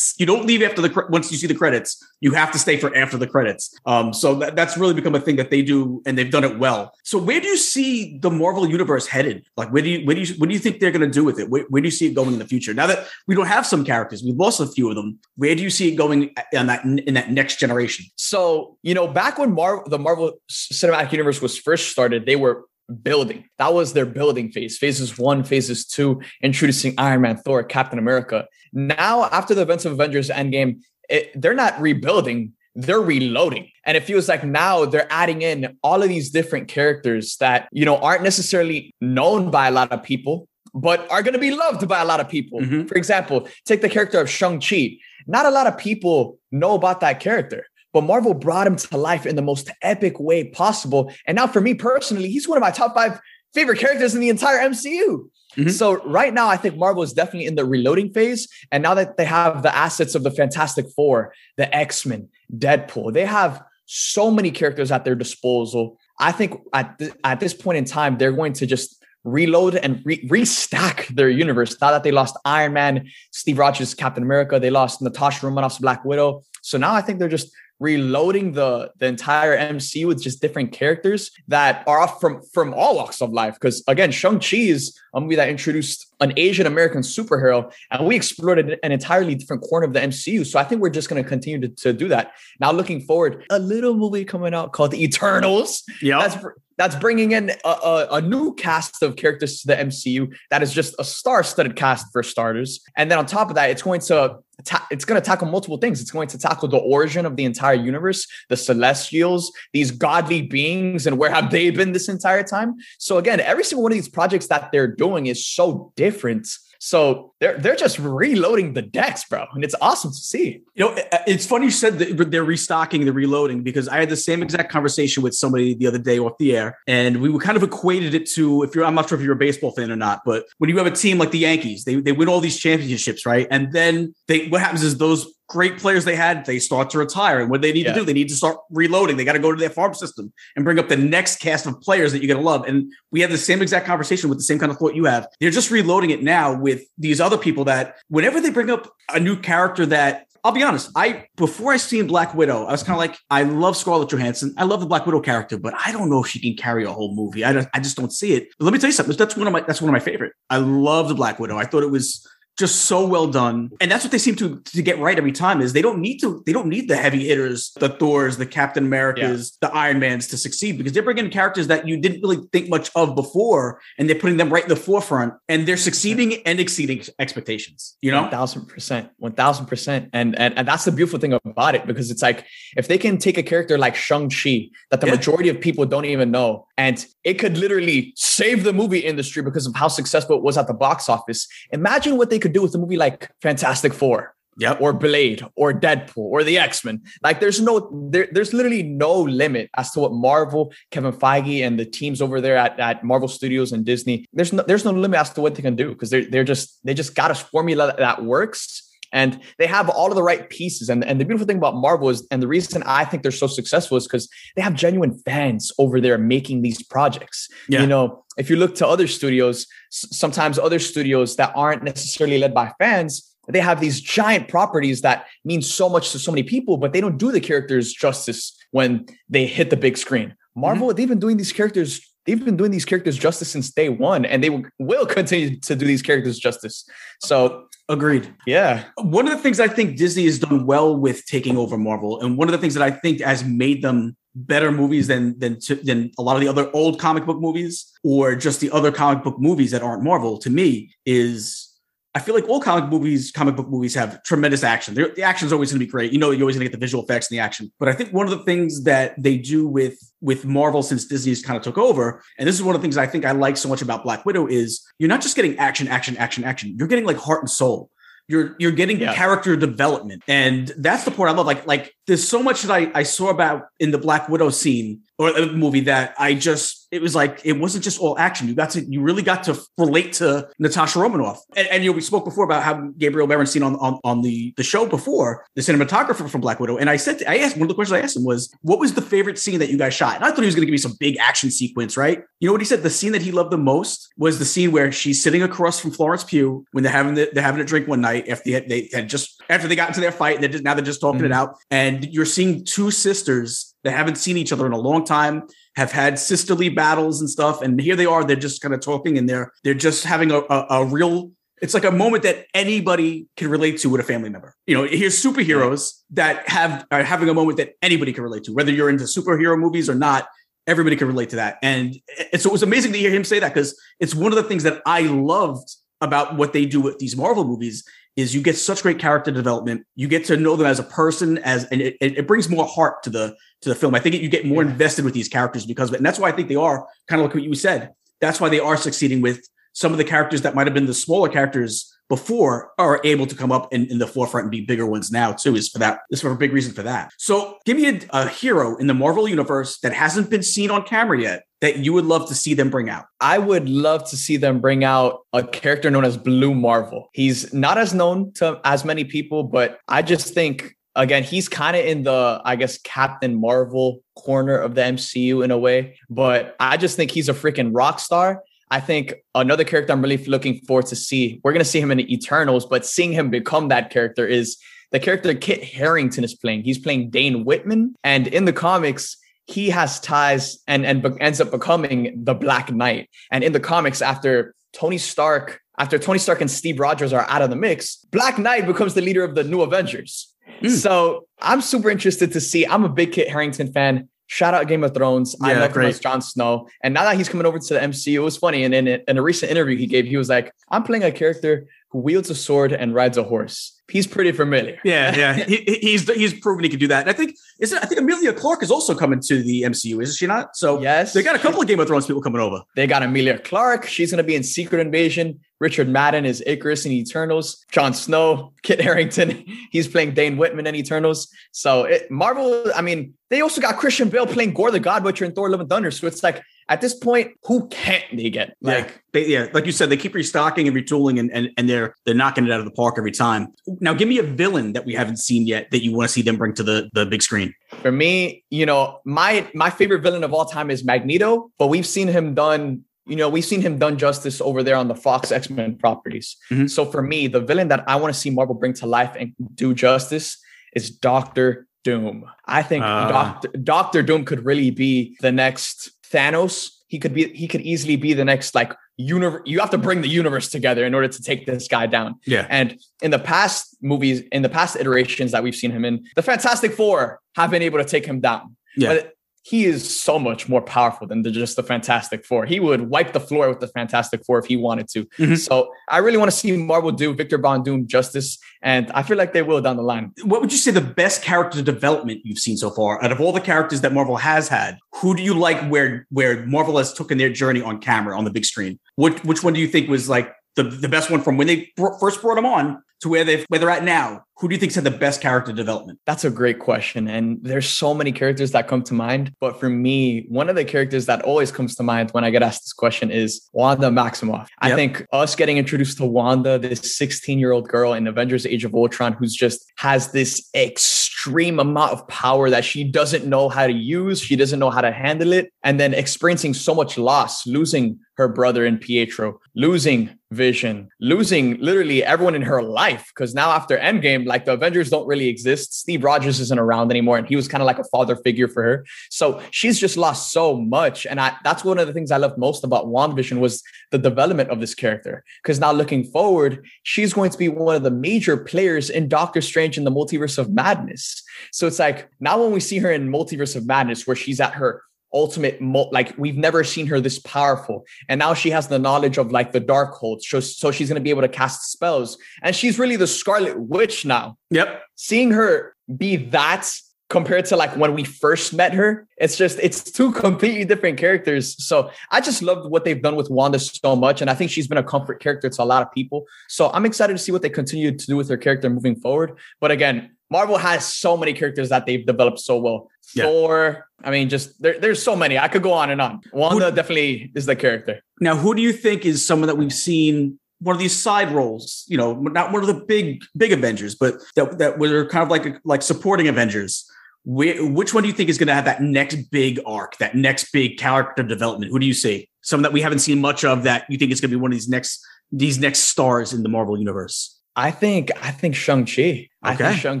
you don't leave after the once you see the credits. You have to stay for after the credits. Um, so that, that's really become a thing that they do, and they've done it well. So where do you see the Marvel universe headed? Like where do you where do you what do you think they're going to do with it? Where, where do you see it going in the future? Now that we don't have some characters, we've lost a few of them. Where do you see it going in that in that next generation? So, you know, back when Marvel, the Marvel Cinematic Universe was first started, they were building. That was their building phase. Phases one, phases two, introducing Iron Man, Thor, Captain America. Now, after the events of Avengers Endgame, it, they're not rebuilding, they're reloading. And it feels like now they're adding in all of these different characters that, you know, aren't necessarily known by a lot of people, but are going to be loved by a lot of people. Mhm. For example, take the character of Shang-Chi. Not a lot of people know about that character, but Marvel brought him to life in the most epic way possible. And now, for me personally, he's one of my top five favorite characters in the entire MCU. Mhm. So, right now, I think Marvel is definitely in the reloading phase. And now that they have the assets of the Fantastic Four, the X Men, Deadpool, they have so many characters at their disposal. I think at, th- at this point in time, they're going to just reload and re- restack their universe. Now that they lost Iron Man, Steve Rogers, Captain America, they lost Natasha Romanoff's Black Widow. So now I think they're just reloading the the entire MCU with just different characters that are off from from all walks of life. Because again, Shang Chi is a movie that introduced an Asian American superhero, and we explored an entirely different corner of the MCU. So I think we're just going to continue to, to do that. Now, looking forward, a little movie coming out called The Eternals. Yeah, That's that's bringing in a, a, a new cast of characters to the MCU. That is just a star-studded cast for starters, and then on top of that, it's going to ta- it's going to tackle multiple things. It's going to tackle the origin of the entire universe, the Celestials, these godly beings, and where have they been this entire time? So again, every single one of these projects that they're doing is so different. So they're they're just reloading the decks, bro, and it's awesome to see. You know, uh, it's funny you said they're restocking, they're reloading, because I had the same exact conversation with somebody the other day off the air, and we were kind of equated it to if you're, I'm not sure if you're a baseball fan or not, but when you have a team like the Yankees, they, they win all these championships, right? And then they, what happens is those great players they had, they start to retire. And what they need Yeah. to do, they need to start reloading. They got to go to their farm system and bring up the next cast of players that you're going to love. And we had the same exact conversation with the same kind of thought you have. They're just reloading it now with these other people that whenever they bring up a new character that I'll be honest. I before I seen Black Widow, I was kind of like, I love Scarlett Johansson. I love the Black Widow character, but I don't know if she can carry a whole movie. I, don't, I just don't see it. But let me tell you something. That's one of my that's one of my favorite. I love the Black Widow. I thought it was just so well done and that's what they seem to to get right every time is they don't need to they don't need the heavy hitters the thors the captain americas the iron mans to succeed because they're bringing characters that you didn't really think much of before and they're putting them right in the forefront and they're succeeding and exceeding expectations you know One thousand percent, one thousand percent, and and and that's the beautiful thing about it because it's like if they can take a character like Shang Chi that the Yeah. majority of people don't even know, and it could literally save the movie industry because of how successful it was at the box office. Imagine what they could do with a movie like Fantastic Four. Yep. Or Blade, or Deadpool, or the X Men. Like, there's no, there, there's literally no limit as to what Marvel, Kevin Feige, and the teams over there at, at Marvel Studios and Disney. There's no, there's no limit as to what they can do because they're they're just they just got a formula that works and they have all of the right pieces. And, and the beautiful thing about Marvel is, and the reason I think they're so successful is because they have genuine fans over there making these projects. Yeah. You know, if you look to other studios, sometimes other studios that aren't necessarily led by fans, they have these giant properties that mean so much to so many people, but they don't do the characters justice when they hit the big screen. Mm-hmm. Marvel, they've been doing these characters they've been doing these characters justice since day one and they will- will continue to do these characters justice so agreed. Yeah. One of the things I think Disney has done well with taking over Marvel, and one of the things that I think has made them better movies than than than a lot of the other old comic book movies or just the other comic book movies that aren't Marvel to me is I feel like all comic movies, comic book movies have tremendous action. They're, the action is always going to be great. You know, you're always going to get the visual effects and the action. But I think one of the things that they do with with Marvel since Disney's kind of took over, and this is one of the things I think I like so much about Black Widow is you're not just getting action, action, action, action. You're getting like heart and soul. You're you're getting Yeah. character development, and that's the part I love. Like like there's so much that I I saw about in the Black Widow scene or the movie that I just it was like it wasn't just all action. You got to you really got to relate to Natasha Romanoff, and, and you know we spoke before about how Gabriel Beristain on on on the the show before the cinematographer from Black Widow, and I said to, I asked one of the questions I asked him was what was the favorite scene that you guys shot, and I thought he was going to give me some big action sequence, right? You know what he said? The scene that he loved the most was the scene where she's sitting across from Florence Pugh when they're having the, they're having a drink one night after they they had just after they got into their fight, and they're just now they're just talking it mm-hmm. out, and you're seeing two sisters that haven't seen each other in a long time have had sisterly battles and stuff. And here they are they're just kind of talking and they're they're just having a, a, a real it's like a moment that anybody can relate to with a family member. You know here's superheroes that have are having a moment that anybody can relate to whether you're into superhero movies or not everybody can relate to that. And, and so it was amazing to hear him say that because it's one of the things that i loved about what they do with these marvel movies is you get such great character development you get to know them as a person as and it, it it brings more heart to the to the film. I think you get more invested with these characters because of it. And that's why I think they are kind of like what you said. That's why they are succeeding with some of the characters that might have been the smaller characters before are able to come up in, in the forefront and be bigger ones now too is for that is for a big reason for that so give me a, a hero in the marvel universe that hasn't been seen on camera yet that you would love to see them bring out I would love to see them bring out a character known as Blue Marvel. He's not as known to as many people, but I just think again he's kind of in the I guess Captain Marvel corner of the MCU in a way, but I just think he's a freaking rock star. I think another character I'm really looking forward to see. We're gonna see him in the Eternals, but seeing him become that character is the character Kit Harington is playing. He's playing Dane Whitman, and in the comics, he has ties and and be- ends up becoming the Black Knight. And in the comics, after Tony Stark, after Tony Stark and Steve Rogers are out of the mix, Black Knight becomes the leader of the New Avengers. Hmm. So I'm super interested to see. I'm a big Kit Harington fan. Shout out Game of Thrones. I Yeah, love him great. as Jon Snow. And now that he's coming over to the MCU, it was funny. And in, in a recent interview he gave, he was like, I'm playing a character who wields a sword and rides a horse. He's pretty familiar. yeah yeah he, he- he's he's proven he can do that and i think is it i think emilia clarke is also coming to the mcu isn't she not so Yes. they got a couple of game of thrones people coming over They got Emilia Clarke. She's going to be in Secret Invasion. Richard Madden is Ikaris in Eternals. Jon Snow, Kit Harington, he's playing Dane Whitman in Eternals. So it, Marvel, I mean, they also got Christian Bale playing Gorr the God Butcher in Thor: Love and Thunder. So it's like at this point, who can't they get? Like, Like they, yeah, like you said, they keep restocking and retooling, and, and and they're they're knocking it out of the park every time. Now, give me a villain that we haven't seen yet that you want to see them bring to the the big screen. for me, you know, my my favorite villain of all time is Magneto, but we've seen him done. You know, we've seen him done justice over there on the Fox X Men properties. Mhm. So for me, the villain that I want to see Marvel bring to life and do justice is Doctor Doom. I think Ah. Doctor Doctor Doom could really be the next Thanos. He could be. He could easily be the next like universe. You have to bring the universe together in order to take this guy down. Yeah, And in the past movies, in the past iterations that we've seen him in, the Fantastic Four have been able to take him down. Yeah. But he is so much more powerful than the, just the Fantastic Four. He would wipe the floor with the Fantastic Four if he wanted to. Mhm. So I really want to see Marvel do Victor Von Doom justice, and I feel like they will down the line. what would you say the best character development you've seen so far out of all the characters that Marvel has had? Who do you like where where Marvel has taken their journey on camera on the big screen? Which which one do you think was like the, the best one from when they br- first brought them on to where they where they're at now? Who do you think's had the best character development? That's a great question. And there's so many characters that come to mind. But for me, one of the characters that always comes to mind when I get asked this question is Wanda Maximoff. I think us getting introduced to Wanda, this 16 year old girl in Avengers Age of Ultron, who's just has this extreme amount of power that she doesn't know how to use, she doesn't know how to handle it. And then experiencing so much loss, losing her brother and Pietro, losing Vision, losing literally everyone in her life. Because now after Endgame, like the Avengers don't really exist. Steve Rogers isn't around anymore, and he was kind of like a father figure for her. So she's just lost so much, and I, that's one of the things I love most about WandaVision was the development of this character. Because now looking forward, she's going to be one of the major players in Doctor Strange in the Multiverse of Madness. So it's like now when we see her in Multiverse of Madness, where she's at her ultimate like we've never seen her this powerful. And now she has the knowledge of like the Darkhold so, so she's going to be able to cast spells. And she's really the scarlet witch now. Yep. Seeing her be that compared to like when we first met her it's just it's two completely different characters. So i just love what they've done with wanda so much and i think she's been a comfort character to a lot of people. So i'm excited to see what they continue to do with her character moving forward. But again marvel has so many characters that they've developed so well yeah. Thor. I mean, just there, there's so many. I could go on and on. Wanda who, definitely is the character. Now, who do you think is someone that we've seen one of these side roles? You know, not one of the big big Avengers, but that that were kind of like like supporting Avengers. Which one do you think is going to have that next big arc, that next big character development? Who do you see? Someone that we haven't seen much of that you think is going to be one of these next these next stars in the Marvel universe? I think I think Shang Chi. Okay. I think Shang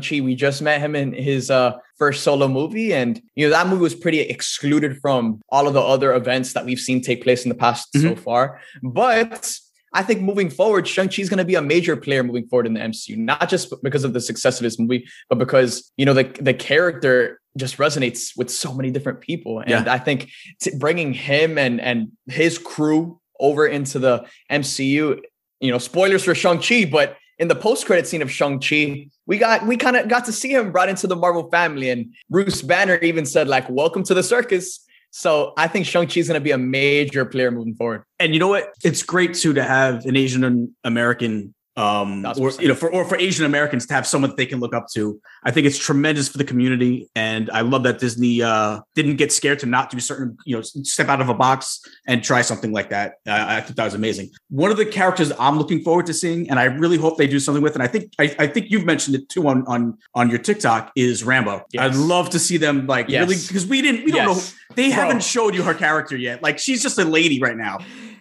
Chi. We just met him in his uh, first solo movie, and you know that movie was pretty excluded from all of the other events that we've seen take place in the past mm-hmm. so far. But I think moving forward, Shang Chi is going to be a major player moving forward in the MCU, not just because of the success of this movie, but because you know the the character just resonates with so many different people, and yeah. I think t- bringing him and and his crew over into the MCU, you know, spoilers for Shang Chi, but in the post-credit scene of Shang-Chi, we got we kind of got to see him brought into the Marvel family. And Bruce Banner even said, like, welcome to the circus. So I think Shang-Chi is going to be a major player moving forward. And you know what? It's great too to have an Asian American um, or you know, for or for Asian Americans to have someone that they can look up to. I think it's tremendous for the community, and I love that Disney uh, didn't get scared to not do certain, you know, step out of a box and try something like that. I, I think that was amazing. One of the characters I'm looking forward to seeing, and I really hope they do something with, and I think I, I think you've mentioned it too on on on your TikTok is Rambeau. Yes. I'd love to see them like yes. really because we didn't we don't yes. know they Bro. haven't showed you her character yet. Like she's just a lady right now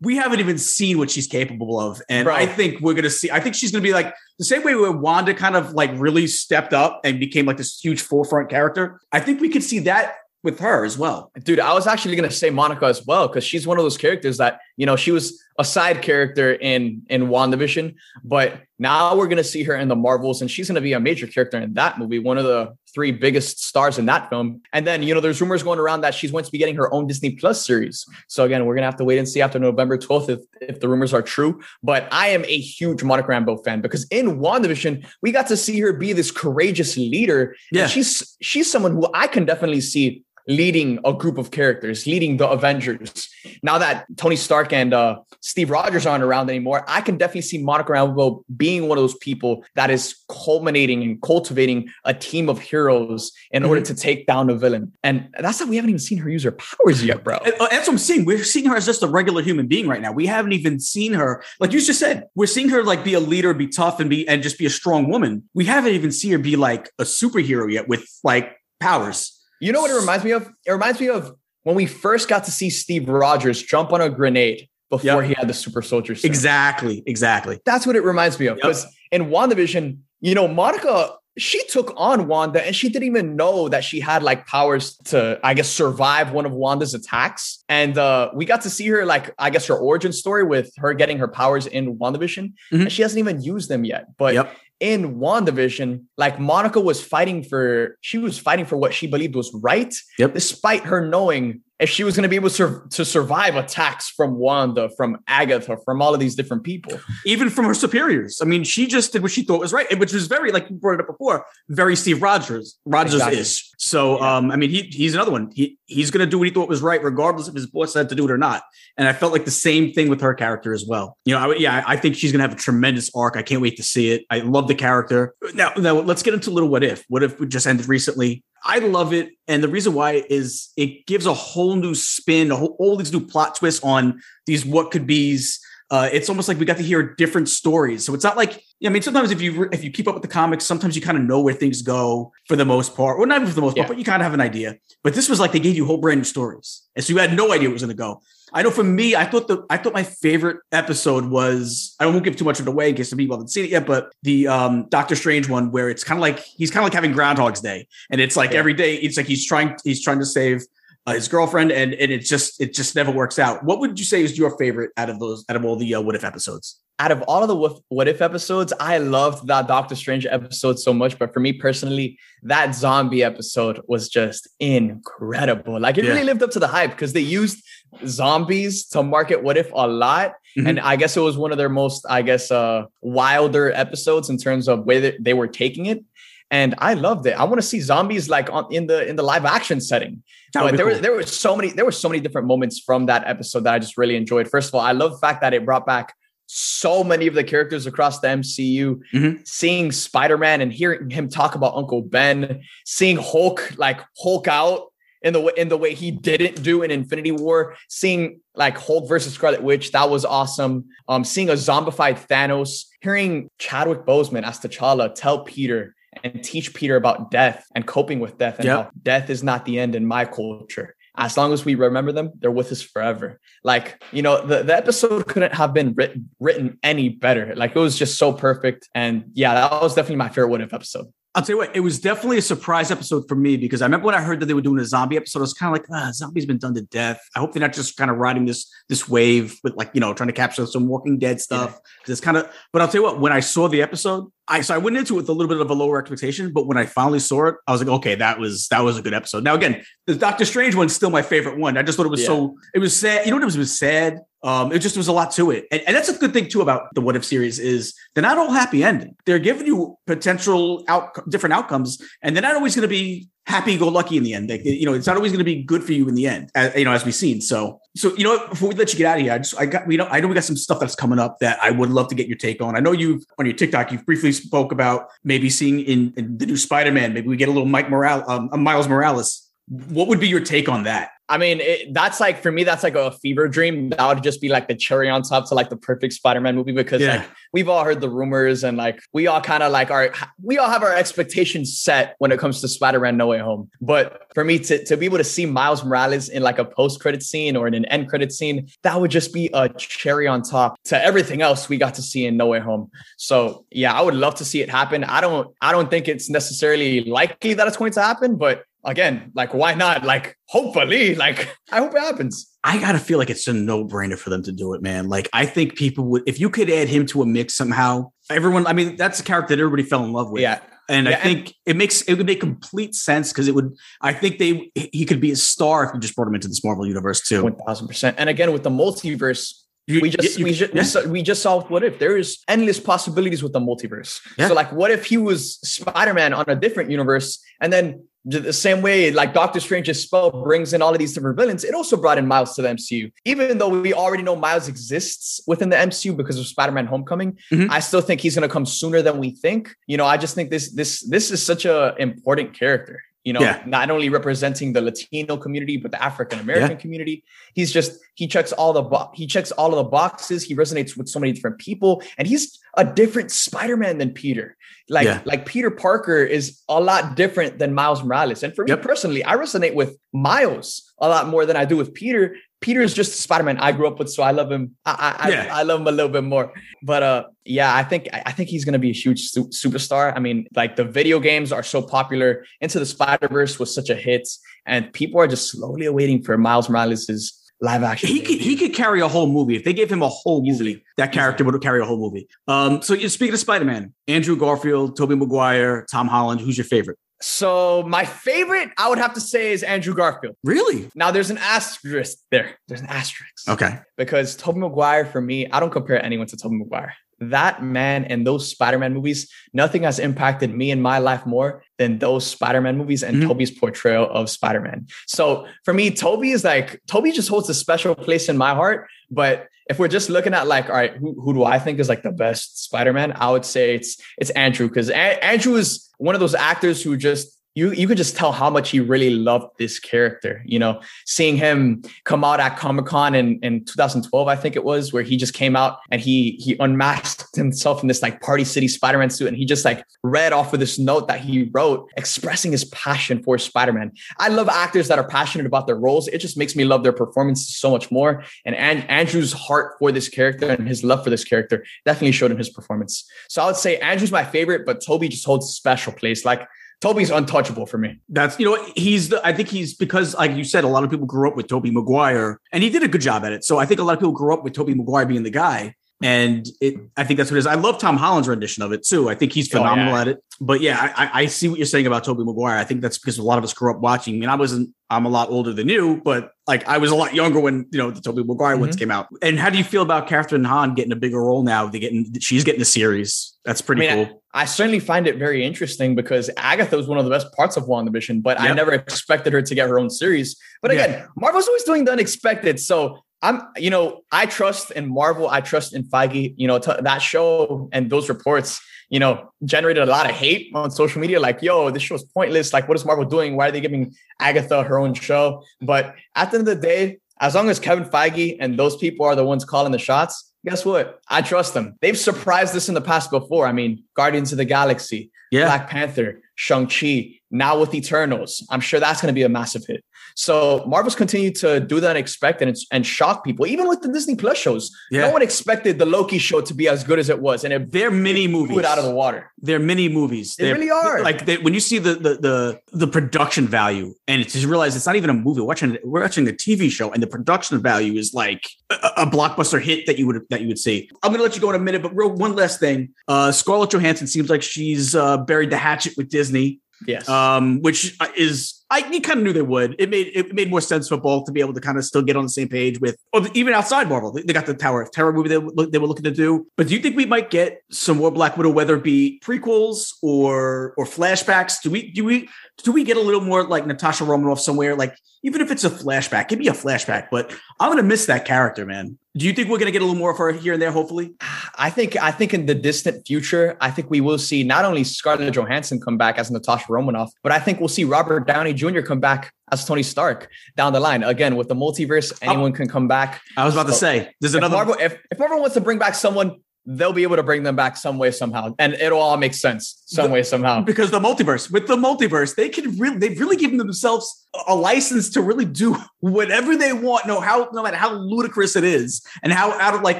we haven't even seen what she's capable of. And I think we're gonna see, I think she's gonna be like the same way where Wanda kind of like really stepped up and became like this huge forefront character. I think we could see that with her as well. Dude, I was actually going to say Monica as well because she's one of those characters that, you know, she was a side character in in WandaVision, but now we're going to see her in the Marvels and she's going to be a major character in that movie, one of the three biggest stars in that film. And then, you know, there's rumors going around that she's going to be getting her own Disney Plus series. So again, we're going to have to wait and see after November 12th if, if the rumors are true. But I am a huge Monica Rambeau fan because in WandaVision, we got to see her be this courageous leader. Yeah. she's she's someone who I can definitely see leading a group of characters, leading the Avengers. Now that Tony Stark and uh, Steve Rogers aren't around anymore, I can definitely see Monica Rambeau being one of those people that is culminating and cultivating a team of heroes in mm-hmm. order to take down a villain. And that's how we haven't even seen her use her powers yet, bro. Uh, that's what I'm saying. We're seeing her as just a regular human being right now. We haven't even seen her, like you just said, we're seeing her like be a leader, be tough, and be and just be a strong woman. We haven't even seen her be like a superhero yet with like powers. You know what it reminds me of? It reminds me of when we first got to see Steve Rogers jump on a grenade before yep. he had the super soldier serum. Exactly, exactly. That's what it reminds me of. Because yep. in WandaVision, you know, Monica, she took on Wanda and she didn't even know that she had like powers to, I guess, survive one of Wanda's attacks. And uh, we got to see her, like, I guess, her origin story with her getting her powers in WandaVision. Mm-hmm. And she hasn't even used them yet. But yep in WandaVision, like Monica was fighting for, she was fighting for what she believed was right, yep. despite her knowing if she was going to be able to, to survive attacks from Wanda, from Agatha, from all of these different people, even from her superiors. I mean, she just did what she thought was right, which was very, like you brought it up before, very Steve Rogers. Rogers exactly. So. Um, I mean, he he's another one. He he's going to do what he thought was right, regardless if his boss had to do it or not. And I felt like the same thing with her character as well. You know, I, yeah, I think she's going to have a tremendous arc. I can't wait to see it. I love the character. Now, now let's get into a little what if. What if we just ended recently? I love it. And the reason why is it gives a whole new spin, a whole, all these new plot twists on these what could be's. Uh, it's almost like we got to hear different stories. So it's not like I mean, sometimes if you if you keep up with the comics, sometimes you kind of know where things go for the most part, or not even for the most Yeah. part, but you kind of have an idea. But this was like they gave you whole brand new stories, and so you had no idea it was going to go. I know for me, I thought the I thought my favorite episode was I won't give too much of it away in case some people haven't seen it yet, but the um Doctor Strange one where it's kind of like he's kind of like having Groundhog's Day, and it's like Yeah. every day it's like he's trying he's trying to save uh, his girlfriend, and and it just it just never works out. What would you say is your favorite out of those out of all the uh, What If episodes? out of all of the what, if episodes, I loved that Doctor Strange episode so much. But for me personally, that zombie episode was just incredible. Like it Yeah. really lived up to the hype because they used zombies to market what if a lot. Mhm. And I guess it was one of their most, I guess, uh, wilder episodes in terms of where they were taking it. And I loved it. I want to see zombies like on in the in the live action setting. That But there were there were so many there were so many different moments from that episode that I just really enjoyed. First of all, I love the fact that it brought back so many of the characters across the MCU. Mhm. Seeing Spider Man and hearing him talk about Uncle Ben, seeing Hulk like Hulk out in the way in the way he didn't do in Infinity War, seeing like Hulk versus Scarlet Witch, that was awesome. Um, seeing a zombified Thanos, hearing Chadwick Boseman as T'Challa tell Peter and teach Peter about death and coping with death and Yep. how death is not the end in my culture. As long as we remember them, they're with us forever. Like, you know, the, the episode couldn't have been written written any better. Like it was just so perfect. And yeah, that was definitely my favorite if episode. I'll tell you what, it was definitely a surprise episode for me because I remember when I heard that they were doing a zombie episode, I was kind of like, ah, zombie's been done to death. I hope they're not just kind of riding this this wave with like, you know, trying to capture some Walking Dead stuff. Because it's kind of, but I'll tell you what, when I saw the episode, I so I went into it with a little bit of a lower expectation, but when I finally saw it, I was like, okay, that was that was a good episode. Now again, the Doctor Strange one's still my favorite one. I just thought it was Yeah. so it was sad. You know what it was? It was sad. Um, it just was a lot to it, and, and that's a good thing too about the What If series is they're not all happy ending. They're giving you potential out different outcomes, and they're not always going to be happy go lucky in the end. You know, it's not always going to be good for you in the end. As, you know, as we've seen. So, so you know, before we let you get out of here, I just I got we know I know we got some stuff that's coming up that I would love to get your take on. I know you on your TikTok you briefly spoke about maybe seeing in, in the new Spider Man. Maybe we get a little Mike Morales, um, Miles Morales. What would be your take on that? I mean, it, that's like for me, that's like a fever dream. That would just be like the cherry on top to like the perfect Spider-Man movie because Yeah. like we've all heard the rumors and like we all kind of like our we all have our expectations set when it comes to Spider-Man No Way Home. But for me to to be able to see Miles Morales in like a post-credit scene or in an end credit scene, that would just be a cherry on top to everything else we got to see in No Way Home. So yeah, I would love to see it happen. I don't I don't think it's necessarily likely that it's going to happen, but again, like why not? Like hopefully, like I hope it happens. I gotta feel like it's a no brainer for them to do it, man. Like I think people would, if you could add him to a mix somehow, everyone. I mean, that's a character that everybody fell in love with. Yeah. and Yeah, I and- think it makes it would make complete sense because it would. I think they he could be a star if you just brought him into this Marvel universe too. One thousand percent. And again, with the multiverse, You- we just you- we just yeah. we, saw, we just saw what if there is endless possibilities with the multiverse. Yeah. So like, what if he was Spider Man on a different universe, and then the same way like Doctor Strange's spell brings in all of these different villains, it also brought in Miles to the MCU. Even though we already know Miles exists within the MCU because of Spider Man Homecoming, Mhm. I still think he's going to come sooner than we think. You know, I just think this this this is such a important character. You know, Yeah. not only representing the Latino community but the African American community. He's just he checks all the bo- he checks all of the boxes. He resonates with so many different people, and he's a different Spider-Man than Peter. Like Yeah. like Peter Parker is a lot different than Miles Morales. And for me personally, I resonate with Miles a lot more than I do with Peter. Peter is just Spider-Man I grew up with, so I love him. I I, Yeah. I, I love him a little bit more. But uh, yeah, I think I think he's gonna be a huge su- superstar. I mean, like the video games are so popular. Into the Spider Verse was such a hit, and people are just slowly awaiting for Miles Morales's live action. He could he could carry a whole movie if they gave him a whole movie. Easily. That character would carry a whole movie. Um, so you're speaking of Spider Man, Andrew Garfield, Tobey Maguire, Tom Holland. Who's your favorite? So my favorite, I would have to say, is Andrew Garfield. Really? Now there's an asterisk there. There's an asterisk. Okay. because Tobey Maguire for me, I don't compare anyone to Tobey Maguire. That man and those Spider-Man movies, nothing has impacted me in my life more than those Spider-Man movies and Mhm. Tobey's portrayal of Spider-Man. So for me, Tobey is like Tobey just holds a special place in my heart. But if we're just looking at like, all right, who, who do I think is like the best Spider-Man? I would say it's it's Andrew because Andrew is one of those actors who just you you could just tell how much he really loved this character. You know, seeing him come out at Comic Con in, in 2012, I think it was, where he just came out and he he unmasked himself in this like Party City Spider-Man suit, and he just like read off of this note that he wrote expressing his passion for Spider-Man. I love actors that are passionate about their roles. It just makes me love their performances so much more. And An- Andrew's heart for this character and his love for this character definitely showed in his performance. So I would say Andrew's my favorite, but Tobey just holds a special place. Like Tobey's untouchable for me. That's you know he's the I think he's because like you said a lot of people grew up with Tobey Maguire and he did a good job at it. So I think a lot of people grew up with Tobey Maguire being the guy. And it, I think that's what it is. I love Tom Holland's rendition of it too. I think he's Oh, phenomenal yeah. at it. But yeah, I, I- I see what you're saying about Tobey Maguire. I think that's because a lot of us grew up watching. I mean, I wasn't. I'm a lot older than you, but like I was a lot younger when you know the Tobey Maguire ones Mm-hmm. came out. And how do you feel about Kathryn Hahn getting a bigger role now? They getting she's getting a series. That's pretty I mean, cool. I certainly find it very interesting because Agatha was one of the best parts of WandaVision, but I never expected her to get her own series. But Yeah. again, Marvel's always doing the unexpected. So I'm, you know, I trust in Marvel. I trust in Feige. You know, t- that show and those reports, you know, generated a lot of hate on social media. Like, yo, this show's pointless. Like, what is Marvel doing? Why are they giving Agatha her own show? But at the end of the day, as long as Kevin Feige and those people are the ones calling the shots, guess what? I trust them. They've surprised us in the past before. I mean, Guardians of the Galaxy, Yeah. Black Panther, Shang-Chi, now with Eternals. I'm sure that's going to be a massive hit. So Marvel's continued to do the unexpected and, and shock people, even with the Disney Plus shows. Yeah. No one expected the Loki show to be as good as it was, and it They're mini movies. it out of the water. they're mini movies. They They're- really are. Like they, when you see the, the the the production value, and it's just realize it's not even a movie. We're watching we're watching a TV show, and the production value is like a, a blockbuster hit that you would that you would see. I'm gonna let you go in a minute, but real one last thing. Uh, Scarlett Johansson seems like she's uh, buried the hatchet with Disney, Yes. um, which is. I you kind of knew they would. It made it made more sense for both to be able to kind of still get on the same page with, or even outside Marvel. They, got the Tower of Terror movie they, they were looking to do. But do you think we might get some more Black Widow, whether it be prequels or or flashbacks? Do we do we do we get a little more like Natasha Romanoff somewhere? Like even if it's a flashback, give me a flashback. But I'm gonna miss that character, man. Do you think we're gonna get a little more of her here and there? Hopefully, I think I think in the distant future, I think we will see not only Scarlett Johansson come back as Natasha Romanoff, but I think we'll see Robert Downey Jr. come back as Tony Stark down the line. Again, with the multiverse, oh. anyone can come back. I was about to say there's If another. Marvel, if, if Marvel wants to bring back someone, they'll be able to bring them back some way, somehow. And it'll all make sense some way, somehow. because the multiverse with the multiverse they can really they've really given themselves a license to really do whatever they want no how no matter how ludicrous it is and how out of like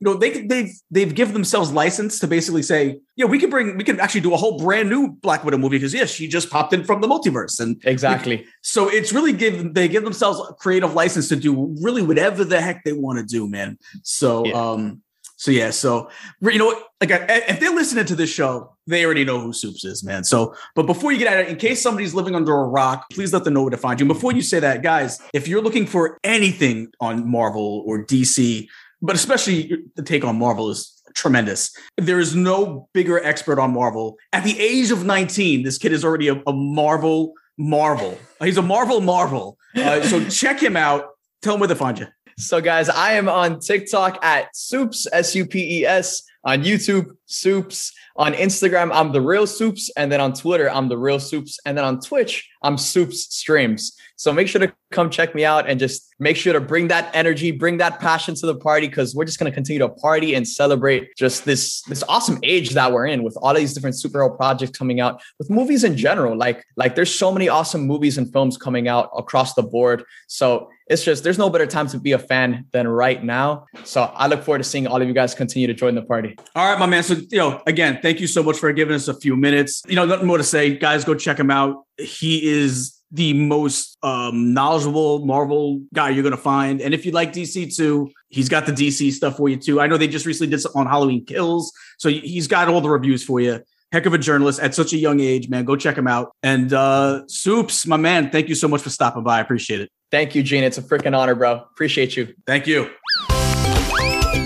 you know they they've they've given themselves license to basically say yeah we can bring we can actually do a whole brand new black widow movie because yeah she just popped in from the multiverse and Exactly. so it's really give they give themselves a creative license to do really whatever the heck they want to do, man. So Yeah. um so yeah, so you know like if they're listening to this show, they already know who Supes is, man. So but before you get at it, in case somebody's living under a rock, please let them know where to find you. And before you say that, guys, if you're looking for anything on Marvel or DC, but especially the take on Marvel is tremendous. There is no bigger expert on Marvel. At the age of 19, this kid is already a, a Marvel Marvel. He's a Marvel Marvel. Uh, so check him out. Tell him where to find you. So, guys, I am on TikTok at Supes, S U P E S, on YouTube, Supes. On Instagram, I'm the real Supes. And then on Twitter, I'm the real Supes. And then on Twitch, I'm Supes Streams. So make sure to come check me out and just make sure to bring that energy, bring that passion to the party because we're just going to continue to party and celebrate just this this awesome age that we're in with all these different superhero projects coming out, with movies in general. Like like there's so many awesome movies and films coming out across the board. So it's just there's no better time to be a fan than right now. So I look forward to seeing all of you guys continue to join the party. All right, my man. So, you know, again, thank you so much for giving us a few minutes. You know, nothing more to say. Guys, go check him out. He is the most um, knowledgeable Marvel guy you're to find. And if you like DC too, he's got the DC stuff for you too. I know they just recently did something on Halloween Kills. So he's got all the reviews for you. Heck of a journalist at such a young age, man. Go check him out. And uh Supes, my man, thank you so much for stopping by. I appreciate it. Thank you, Gene. It's a freaking honor, bro. Appreciate you. Thank you.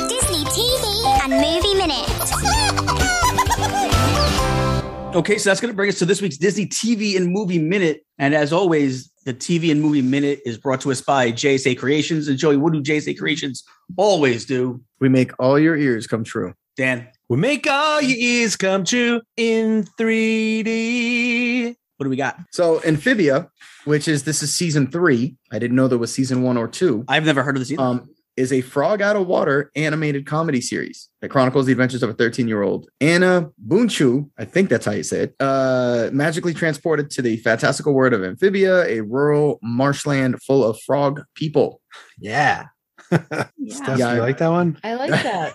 Disney TV and Movie Minute. Okay, so that's going to bring us to this week's Disney TV and Movie Minute. And as always, the TV and Movie Minute is brought to us by JSA Creations. And Joey, what do JSA Creations always do? We make all your ears come true. Dan, We make all your ears come true in 3D. What do we got? So Amphibia, which is this is season three. I didn't know there was season one or two. I've never heard of this either. Um, is a frog out of water animated comedy series that chronicles the adventures of a 13 year old Anna Boonchuy. I think that's how you say it. Uh, magically transported to the fantastical world of Amphibia, a rural marshland full of frog people. Yeah. Steph, Yeah. you like that one? I like that.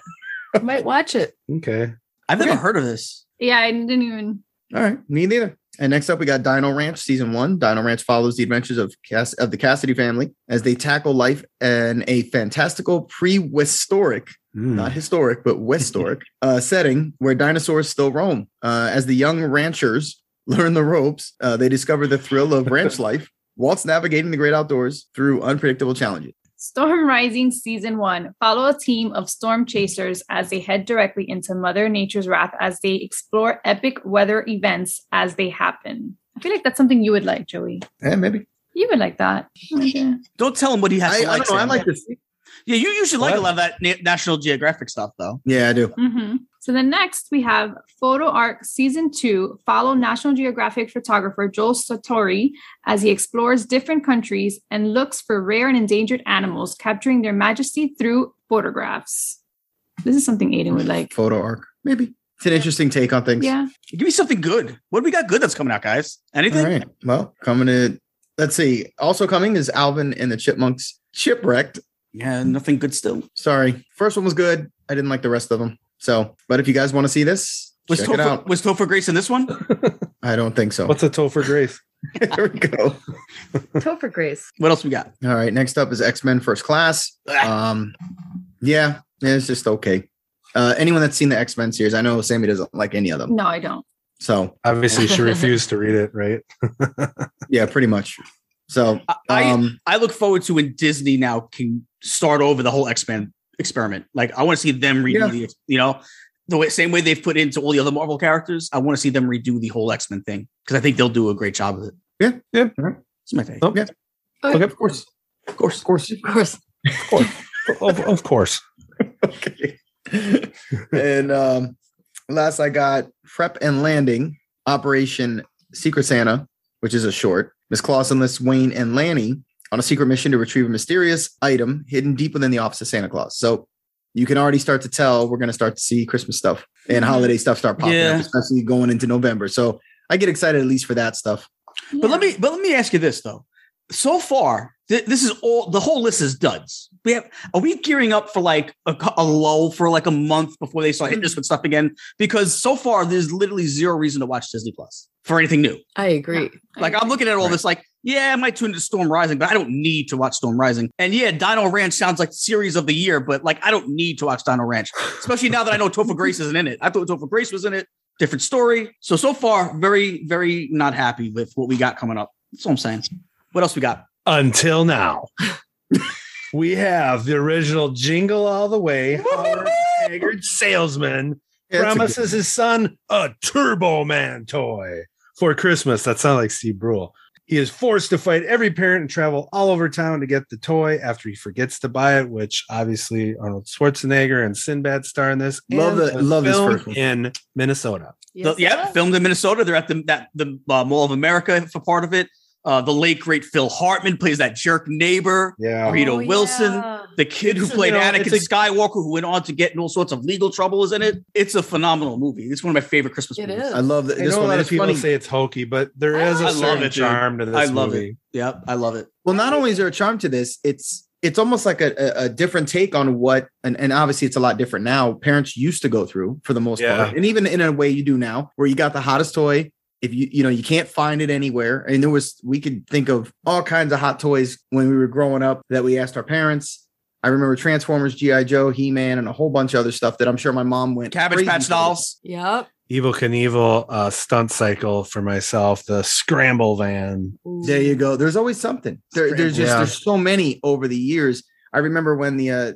Might watch it. Okay. I've never okay. heard of this. Yeah, I didn't even. All right, me neither. And next up, we got Dino Ranch season one. Dino Ranch follows the adventures of Cass- of the Cassidy family as they tackle life in a fantastical prehistoric, Mm. not historic, but historic uh, setting where dinosaurs still roam. Uh, as the young ranchers learn the ropes, uh, they discover the thrill of ranch life whilst navigating the great outdoors through unpredictable challenges. Storm Rising Season 1. Follow a team of storm chasers as they head directly into Mother Nature's wrath as they explore epic weather events as they happen. I feel like that's something you would like, Joey. Yeah, maybe. You would like that. Okay. Don't tell him what he has I, to I like. don't know. I like this. Yeah, you usually like a lot of that Na- National Geographic stuff, though. Yeah, I do. hmm So the next we have Photo Ark Season 2. Follow National Geographic photographer Joel Sartore as he explores different countries and looks for rare and endangered animals, capturing their majesty through photographs. This is something Aiden would like. Photo Ark. Maybe. It's an interesting take on things. Yeah. Give me something good. What do we got good that's coming out, guys? Anything? All right. Well, coming to let's see. Also coming is Alvin and the Chipmunks Shipwrecked. Yeah, nothing good still. Sorry. First one was good. I didn't like the rest of them. So, but if you guys want to see this, Was check it out. was Topher Grace in this one? I don't think so. What's a Topher Grace? there we go. Topher Grace. What else we got? All right. Next up is X Men First Class. Um, yeah, it's just okay. Uh, anyone that's seen the X Men series, I know Sammy doesn't like any of them. No, I don't. So, Obviously, she refused to read it, right? yeah, pretty much. So, I, um, I look forward to when Disney now can start over the whole X Men experiment. Like, I want to see them redo Yeah. the, you know, the way, same way they've put into all the other Marvel characters. I want to see them redo the whole X Men thing because I think they'll do a great job of it. Yeah. Yeah. It's my take. Oh, Yeah. Okay. of course, Of course, of course. Of course. of, of course. okay. and um, last I got Prep and Landing Operation Secret Santa, which is a short. Miss Claus enlists Wayne and Lanny on a secret mission to retrieve a mysterious item hidden deep within the office of Santa Claus. So you can already start to tell we're going to start to see Christmas stuff and holiday stuff start popping Yeah. up, especially going into November. So I get excited at least for that stuff. But let me but let me ask you this though. So far, th- this is all the whole list is duds. We have are we gearing up for like a, a lull for like a month before they start hitting us with stuff again? Because so far there's literally zero reason to watch Disney Plus for anything new. I agree. Like I'm looking at all Right. this, like, yeah, I might tune into Storm Rising, but I don't need to watch Storm Rising. And yeah, Dino Ranch sounds like series of the year, but like I don't need to watch Dino Ranch, especially now that I know Topher Grace isn't in it. I thought Topher Grace was in it. Different story. So so far, very very not happy with what we got coming up. That's all I'm saying. What else we got? Until now, we have the original Jingle All the Way. Howard Haggard salesman Yeah, that's good- promises his son a Turbo Man toy for Christmas. That sounds like Steve Brule. He is forced to fight every parent and travel all over town to get the toy after he forgets to buy it, which obviously Arnold Schwarzenegger and Sinbad star in this. Love and the- was love this filmed in Minnesota. The- yeah, filmed in Minnesota. They're at the that the uh, Mall of America for part of it. Uh, the late great Phil Hartman plays that jerk neighbor. Yeah. Rita Oh, Wilson, yeah. the kid who It's, played you know, Anakin a- Skywalker, who went on to get in all sorts of legal trouble, is in it. It's a phenomenal movie. It's one of my favorite Christmas It movies. is. I love that I this know a one. lot of people funny. say it's hokey, but there I a certain it, charm to this I love movie. it. Yep, I love it. Well, not only is there a charm to this, it's it's almost like a, a, a different take on what, and, and obviously it's a lot different now. Parents used to go through for the most Yeah. part, and even in a way you do now, where you got the hottest toy. If you you know you can't find it anywhere, and there was we could think of all kinds of hot toys when we were growing up that we asked our parents. I remember Transformers, GI Joe, He Man, and a whole bunch of other stuff that I'm sure my mom went Cabbage Patch. Dolls. Yep. Evel Knievel uh, stunt cycle for myself, the scramble van. There you go. There's always something. There, there's just Yeah. there's so many over the years. I remember when the uh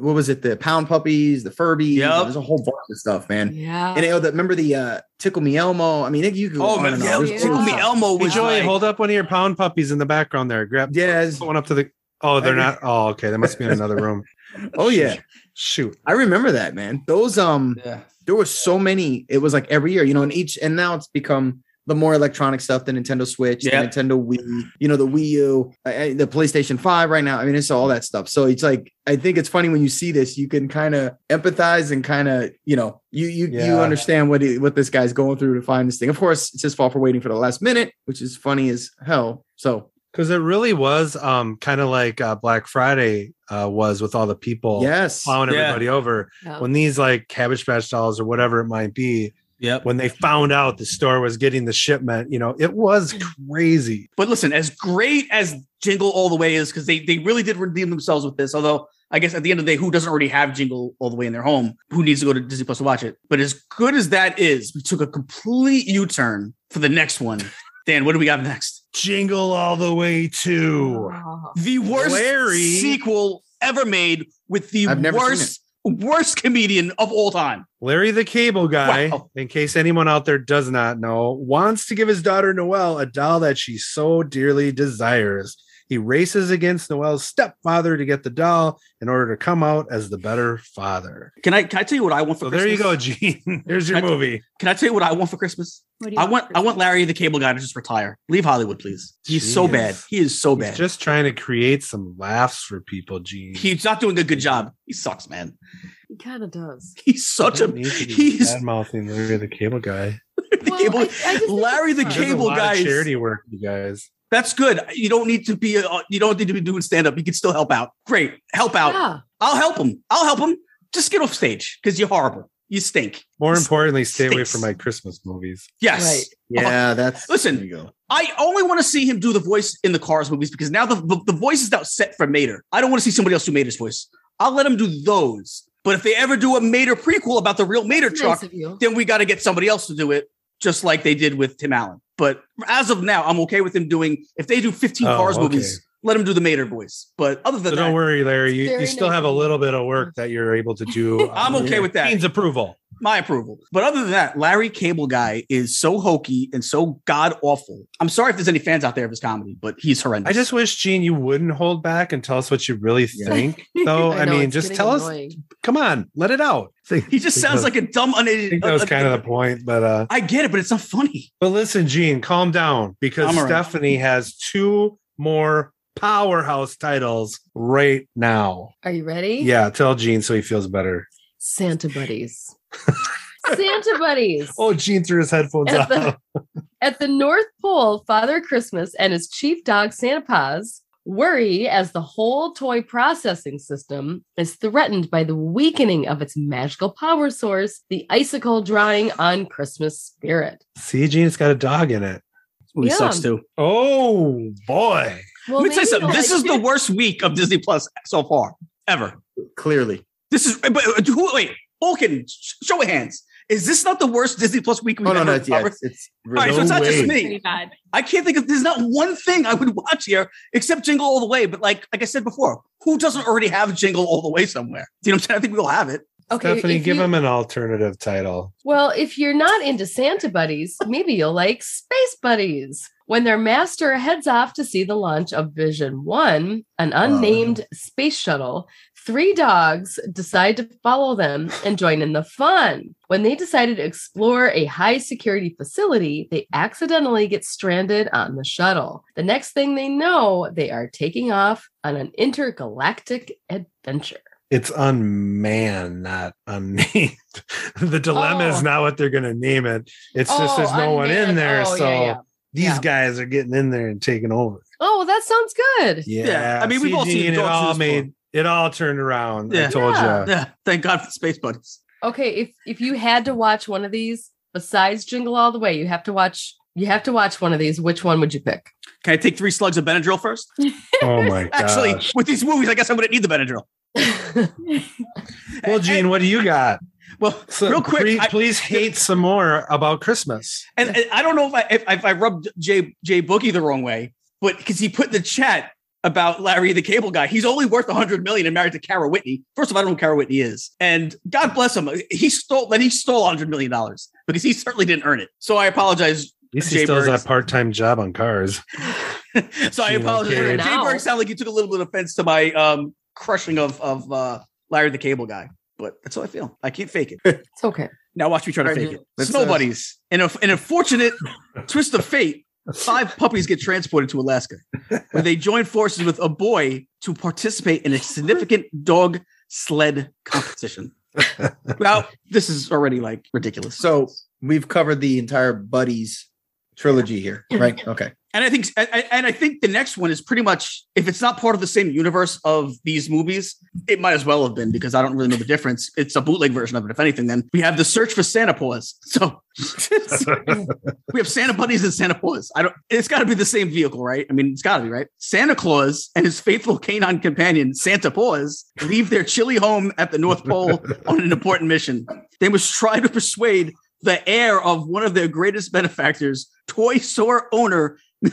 what was it, the pound puppies, the Furbies, Yep. there's a whole bunch of stuff, man. Yeah. And you know, the, remember the uh Tickle Me Elmo? I mean, you could go Oh on man, and on. yeah, There's yeah. Tickle Me stuff. Elmo Hey, Joey, like, hold up one of your pound puppies in the background there. Grab Yes. one up to the. Oh, they're not. Oh, okay. They must be in another room. Oh yeah. Shoot. I remember that, man. Those um yeah. there was so many. It was like every year, you know, and each and now it's become the more electronic stuff, the Nintendo Switch, Yeah. the Nintendo Wii, you know, the Wii U, the PlayStation 5 right now. I mean, it's all that stuff. So it's like, I think it's funny when you see this, you can kind of empathize and kind of, you know, you you you understand what he, what this guy's going through to find this thing. Of course, it's his fault for waiting for the last minute, which is funny as hell. So Because it really was um, kind of like uh, Black Friday uh, was with all the people yes, plowing Yeah. everybody over. Yeah. When these like Cabbage Patch dolls or whatever it might be, Yep. when they found out the store was getting the shipment, you know, it was mm. crazy. But listen, as great as Jingle All the Way is, because they they really did redeem themselves with this. Although I guess at the end of the day, who doesn't already have Jingle All the Way in their home? Who needs to go to Disney Plus to watch it? But as good as that is, we took a complete U turn for the next one. Dan, what do we got next? Jingle all the way to Oh. The worst Larry. sequel ever made with the I've never seen worst worst comedian of all time. Larry the Cable Guy. Wow. In case anyone out there does not know, wants to give his daughter Noelle a doll that she so dearly desires. He races against Noel's stepfather to get the doll in order to come out as the better father. Can I can I tell you what I want for So Christmas? there you go, Gene. There's your Can I- movie. Can I tell you what I want for Christmas? What do you I want for I want Larry the Cable Guy to just retire. Leave Hollywood, please. He's so bad. He is so He's bad. just trying to create some laughs for people, Gene. He's not doing a good job. He sucks, man. He kind of does. He's such a Don't need to be he's bad mouthing Larry the Cable Guy. the Well, cable. I- I Larry the fun. He does a Cable Guy. charity work, you guys. That's good. You don't need to be. Uh, you don't need to be doing stand up. You can still help out. Great, help out. Yeah. I'll help him. I'll help him. Just get off stage because you're horrible. You stink. More This importantly, stay away from my Christmas movies. Yes. Right. yeah, that's Listen. There you go. I only want to see him do the voice in the Cars movies because now the, the, the voice is now set for Mater. I don't want to see somebody else do Mater's voice. I'll let him do those. But if they ever do a Mater prequel about the real Mater That's truck, nice then we got to get somebody else to do it, just like they did with Tim Allen. But as of now, I'm okay with him doing. If they do 15 Oh, Cars okay. movies, let him do the Mater voice. But other than So that, don't worry, Larry. You, you still nice have a little bit of work that you're able to do. I'm um, okay with that. Gene's approval. my approval. But other than that, Larry Cable Guy is so hokey and so god awful. I'm sorry if there's any fans out there of his comedy, but he's horrendous. I just wish, Gene, you wouldn't hold back and tell us what you really Yeah. think. Though, I, know, mean, just getting tell us. Come on, let it out. he just sounds like a dumb, I uneducated. think that was kind of the point, but uh, I get it, but it's not funny. but listen, Gene, calm down because I'm all right. Stephanie has two more powerhouse titles right now. Are you ready? Yeah, tell Gene so he feels better. Santa buddies. Santa buddies. Oh, Gene threw his headphones At out. the, at the North Pole, Father Christmas and his chief dog Santa Paws worry as the whole toy processing system is threatened by the weakening of its magical power source, the icicle drawing on Christmas spirit. See, Gene, it's got a dog in it. Movie Yeah. sucks too. Oh boy. Well, Let me tell you something. This is the worst week of Disney Plus so far ever. Clearly, This is. But uh, who? Wait, Vulcan, show of hands. Is this not the worst Disney Plus week we've oh no, ever no, it's, yeah, covered? it's, it's All right, so it's not just me. I can't think of there's not one thing I would watch here except Jingle All the Way. But like like I said before, who doesn't already have Jingle All the Way somewhere? Do you know what I'm saying? I think we all have it. Okay, Stephanie, give you- him an alternative title. Well, if you're not into Santa buddies, maybe you'll like Space Buddies. When their master heads off to see the launch of Vision 1, an unnamed space shuttle, three dogs decide to follow them and join in the fun. When they decided to explore a high security facility, they accidentally get stranded on the shuttle. The next thing they know, they are taking off on an intergalactic adventure. It's unmanned, not unnamed. the dilemma is Oh. not what they're going to name it. It's just Oh, there's no one in there. Oh, so yeah, yeah. these Yeah. guys are getting in there and taking over. Oh, well, that sounds good. Yeah. Yeah, I mean, we've all seen it all use made it all turned around. I told Yeah. you. Yeah, thank God for Space Buddies. Okay, if if you had to watch one of these besides Jingle All the Way, you have to watch you have to watch one of these. Which one would you pick? Can I take three slugs of Benadryl first? Oh my gosh. Actually, with these movies, I guess I wouldn't need the Benadryl. well, Gene, what do you got? Well, So real quick, please, I- please hate some more about Christmas. And, and I don't know if I if, if I rubbed Jay Jay Boogie the wrong way, but because he put in the chat about Larry the Cable Guy, he's only worth a hundred million and married to Cara Whitney. First of all, I don't know who Cara Whitney is, and God bless him, he stole then he stole hundred million dollars because he certainly didn't earn it. So I apologize. At least he Jay still has Birds. that part-time job on cars. so I apologize. okay. Jay Now. Berg sounded like you took a little bit of offense to my um, crushing of of uh, Larry the Cable Guy, but that's how I feel. I can't fake it. It's okay. Now watch me try to fake it. let's, Snow uh, buddies. In a in a fortunate twist of fate, five puppies get transported to Alaska, where they join forces with a boy to participate in a significant dog sled competition. well, this is already like ridiculous. So we've covered the entire Buddies trilogy here, right? Okay. And I think, and and I think the next one is pretty much, if it's not part of the same universe of these movies, it might as well have been because I don't really know the difference. It's a bootleg version of it. If anything, then we have the search for Santa Paws. So we have Santa Buddies and Santa Paws. I don't. It's got to be the same vehicle, right? I mean, it's got to be right. Santa Claus and his faithful canine companion Santa Paws leave their chilly home at the North Pole on an important mission. They must try to persuade the heir of one of their greatest benefactors, toy store owner.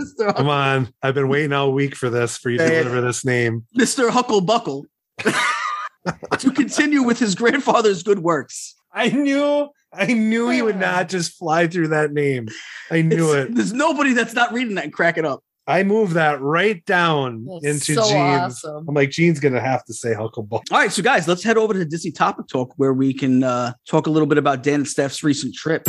Mr. Come on. I've been waiting all week for this for you to deliver this name. Mr. Hucklebuckle to continue with his grandfather's good works. I knew I knew he would not just fly through that name. I knew It's- it. There's nobody that's not reading that and cracking up. I move that right down That's into so Jeans. awesome. I'm like, Gene's gonna have to say Hucklebuck. All right, so guys, let's head over to Disney Topic Talk where we can uh, talk a little bit about Dan and Steph's recent trip.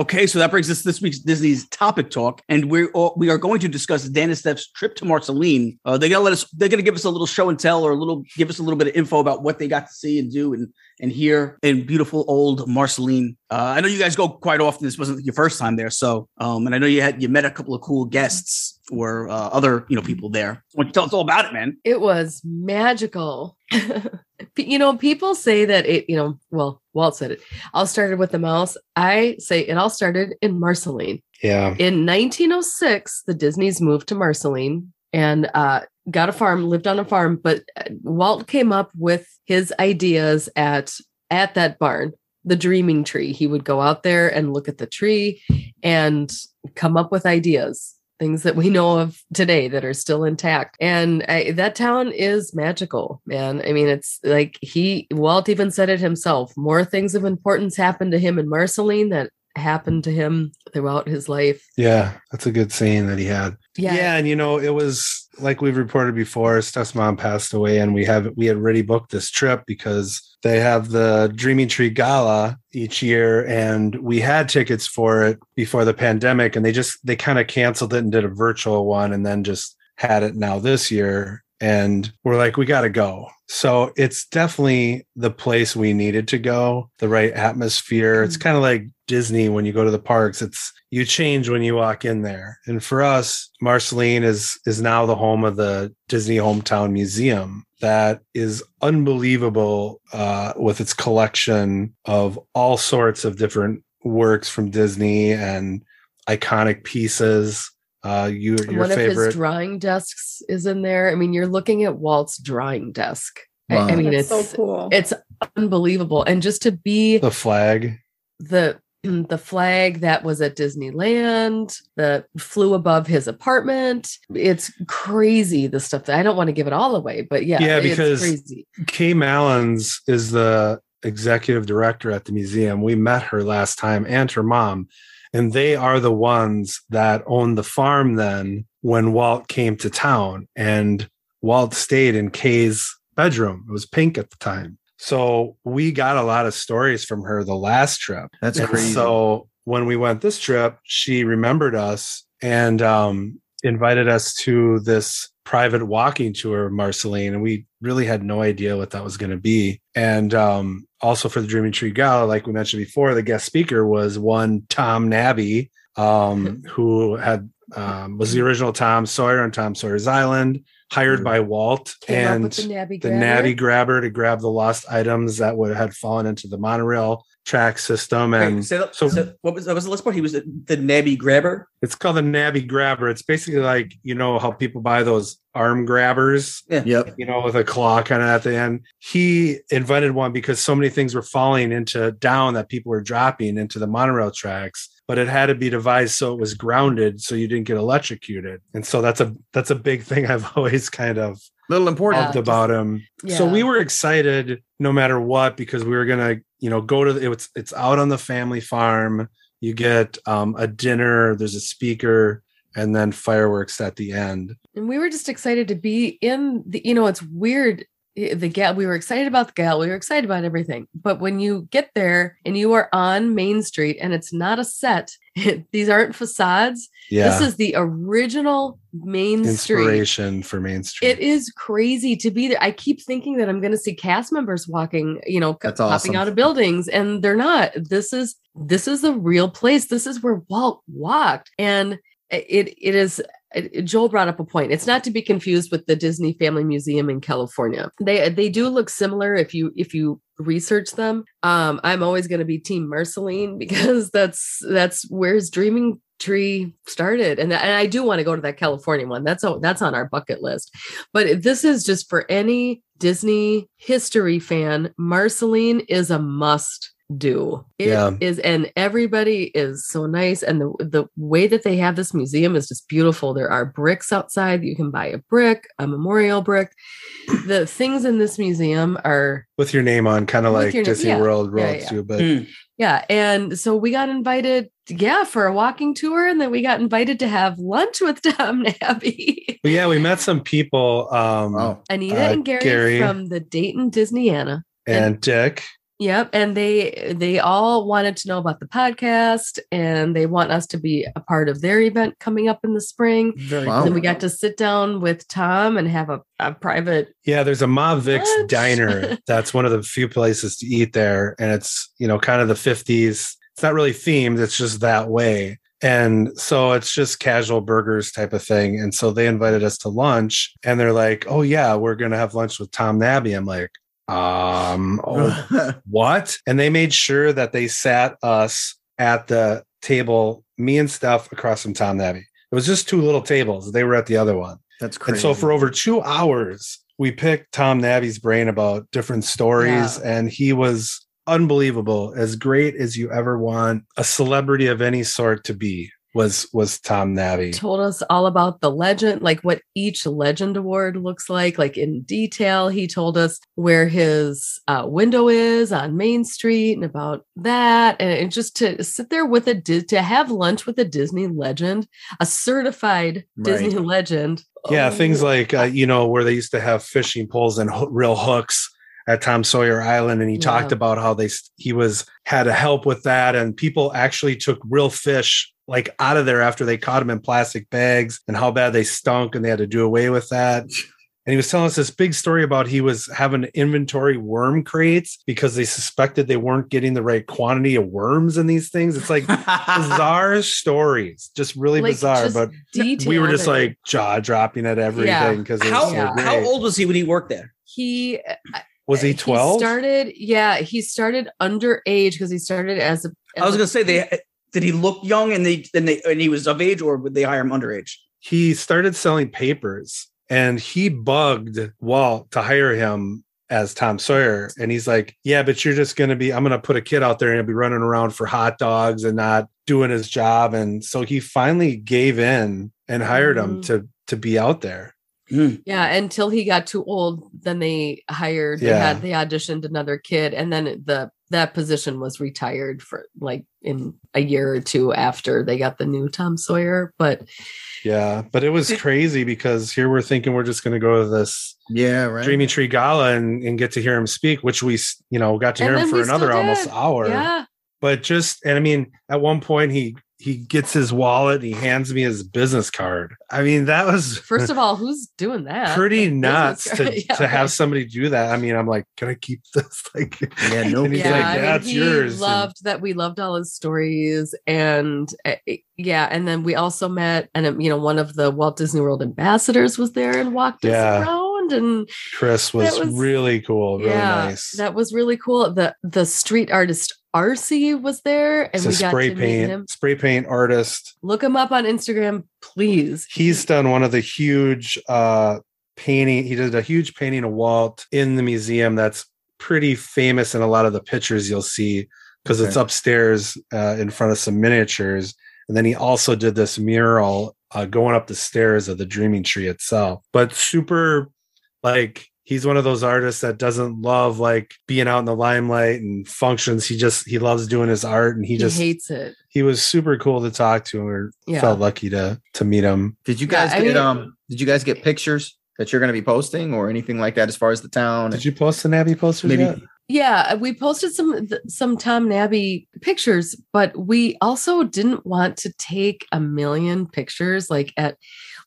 Okay, so that brings us this week's Disney's Topic Talk, and we're all, we are going to discuss Dan and Steph's trip to Marceline. Uh, they're gonna let us. They're gonna give us a little show and tell, or a little give us a little bit of info about what they got to see and do and and hear in beautiful old Marceline. Uh, I know you guys go quite often. This wasn't your first time there, so um, and I know you had you met a couple of cool guests or uh, other you know people there. You tell us all about it, man? It was magical. you know, people say that it, you know, well, Walt said it. All started with the mouse. I say it all started in Marceline. Yeah. In 1906, the Disneys moved to Marceline and uh, got a farm, lived on a farm. But uh, Walt came up with his ideas at at that barn, the Dreaming Tree. He would go out there and look at the tree and come up with ideas, things that we know of today that are still intact. And I, that town is magical, man. I mean, it's like he Walt even said it himself. More things of importance happened to him in Marceline that happened to him throughout his life. Yeah. That's a good saying that he had. Yeah. Yeah, and you know, it was like we've reported before, Steph's mom passed away, and we have we had already booked this trip because they have the Dreaming Tree Gala each year, and we had tickets for it before the pandemic, and they just they kind of canceled it and did a virtual one, and then just had it now this year. And we're like, we got to go. So it's definitely the place we needed to go, the right atmosphere. It's kind of like Disney when you go to the parks. It's you change when you walk in there. And for us, Marceline is is now the home of the Disney Hometown Museum that is unbelievable uh, with its collection of all sorts of different works from Disney and iconic pieces. Uh, you, your One of his drawing desks is in there. I mean, you're looking at Walt's drawing desk. I- I, mean, That's it's so cool. it's unbelievable, and just to be the flag. the the flag that was at Disneyland that flew above his apartment. It's crazy the stuff that I don't want to give it all away, but yeah, Yeah, it's because- crazy. Kaye Malins is the executive director at the museum. We met her last time and her mom, and they are the ones that owned the farm then when Walt came to town. And Walt stayed in Kaye's bedroom. It was pink at the time. So we got a lot of stories from her the last trip. That's And crazy. So when we went this trip, she remembered us and um, invited us to this private walking tour of Marceline. And we really had no idea what that was going to be. And um, also for the Dreaming Tree Gala, like we mentioned before, the guest speaker was one Tom Nabbe, um, who had um, was the original Tom Sawyer on Tom Sawyer's Island, hired by Walt. Came and the Nabbe the grabber. Nabbe grabber to grab the lost items that would had fallen into the monorail track system. And Wait, say that- so- so what was that was the last part? He was the, the Nabbe grabber. it's called the Nabbe grabber. It's basically like, you know, how people buy those arm grabbers, Yep. you know, with a claw kind of at the end. He invented one because so many things were falling into down that people were dropping into the monorail tracks. But it had to be devised so it was grounded so you didn't get electrocuted. And so that's a that's a big thing I've always kind of Little important. loved about him. So we were excited no matter what because we were gonna, you know, go to the, it's it's out on the family farm. You get um, a dinner. There's a speaker. and then fireworks at the end. And we were just excited to be in the, you know, it's weird. I- The gal, we were excited about the gal, we were excited about everything. But when you get there and you are on Main Street and it's not a set, these aren't facades. Yeah. This is the original Main Street. inspiration for Main Street. It is crazy to be there. I keep thinking that I'm going to see cast members walking, you know, That's popping awesome. out of buildings, and they're not. This is this is the real place. This is where Walt walked, and eh, it it is. It- Joel brought up a point. It's not to be confused with the Disney Family Museum in California. They they do look similar if you if you research them. Um, I'm always going to be Team Marceline because that's that's where his dreaming tree started and, and i do want to go to that california one that's o- that's on our bucket list but this is just for any disney history fan marceline is a must do It is, Yeah. and everybody is so nice and the the way that they have this museum is just beautiful there are bricks outside you can buy a brick a memorial brick the things in this museum are with your name on, kind of like name- Disney yeah. World Yeah, roads yeah. too. But Mm. yeah, and so we got invited, yeah, for a walking tour, and then we got invited to have lunch with Tom Nabbe, But yeah, we met some people. Um, Oh, Anita Uh, and Gary, Gary. from the Dayton Disneyana. and Dick. Yep, and they they all wanted to know about the podcast, and they want us to be a part of their event coming up in the spring. Very Wow. And then we got to sit down with Tom and have a, a private. Yeah, there's a Ma Vic's Lunch. diner. That's one of the few places to eat there, and it's you know kind of the 50s. It's not really themed. It's just that way. And so it's just casual burgers type of thing. And so they invited us to lunch and they're like, oh, yeah, we're going to have lunch with Tom Nabbe. I'm like, um, oh, what? And they made sure that they sat us at the table, me and stuff across from Tom Nabbe. It was just two little tables. They were at the other one. That's crazy. And so for over two hours, we picked Tom Nabbe's brain about different stories, and he was unbelievable, as great as you ever want a celebrity of any sort to be. Was was Tom Nabbe? Told us all about the legend, like what each legend award looks like, like in detail. He told us where his uh, window is on Main Street and about that, and, and just to sit there with a Di- to have lunch with a Disney legend, a certified Disney legend. Yeah, Oh, things like uh, you know where they used to have fishing poles and ho- real hooks at Tom Sawyer Island, and he talked about how they he was had to help with that, and people actually took real fish like out of there after they caught him in plastic bags, and how bad they stunk, and they had to do away with that. And he was telling us this big story about he was having to inventory worm crates because they suspected they weren't getting the right quantity of worms in these things. It's like bizarre stories, just really like, bizarre. just But we were just like jaw dropping at everything because how, so Yeah. how old was he when he worked there? he uh, was uh, he? Twelve? started, yeah, he started underage because he started as a. I was as a- gonna say they did he look young and they then they and he was of age or would they hire him underage? he started selling papers, and he bugged Walt to hire him as Tom Sawyer. And he's like, "Yeah, but you're just going to be. I'm going to put a kid out there and he'll be running around for hot dogs and not doing his job." And so he finally gave in and hired him Mhm. to to be out there. Yeah, until he got too old, then they hired. They Yeah. had they auditioned another kid, and then the that position was retired for like in a year or two after they got the new Tom Sawyer. But Yeah, but it was crazy because here we're thinking we're just going to go to this yeah, right. Dreamy Tree Gala and, and get to hear him speak, which we, you know, got to And hear him for another almost hour. yeah, But just, and I mean, at one point he he gets his wallet and he hands me his business card. I mean, that was first of all, who's doing that? pretty Business nuts to, Yeah, to have right. somebody do that. I mean, I'm like, can I keep this? Like, Yeah, no and he's yeah, like, I mean, that's he yours. And- Loved that we loved all his stories, and uh, yeah, and then we also met, and um, you know, one of the Walt Disney World ambassadors was there and walked Yeah. us around, and Chris was, was- really cool, really yeah, nice. that was really cool. the The street artist RC was there, and He's a we got spray to meet him. paint, spray paint artist. Look him up on Instagram, please. He's done one of the huge uh painting. He did a huge painting of Walt in the museum that's pretty famous in a lot of the pictures you'll see because it's upstairs uh, in front of some miniatures. And then he also did this mural uh, going up the stairs of the Dreaming Tree itself. But super, like he's one of those artists that doesn't love like being out in the limelight and functions. He just he loves doing his art and he, He, just hates it. he was super cool to talk to and we Yeah. felt lucky to to meet him. Did you Yeah, guys I get mean- um? Did you guys get pictures that you're going to be posting or anything like that as far as the town? Did you post the Nabbe posters Maybe yet? Yeah, we posted some some Tom Nabbe pictures, but we also didn't want to take a million pictures like at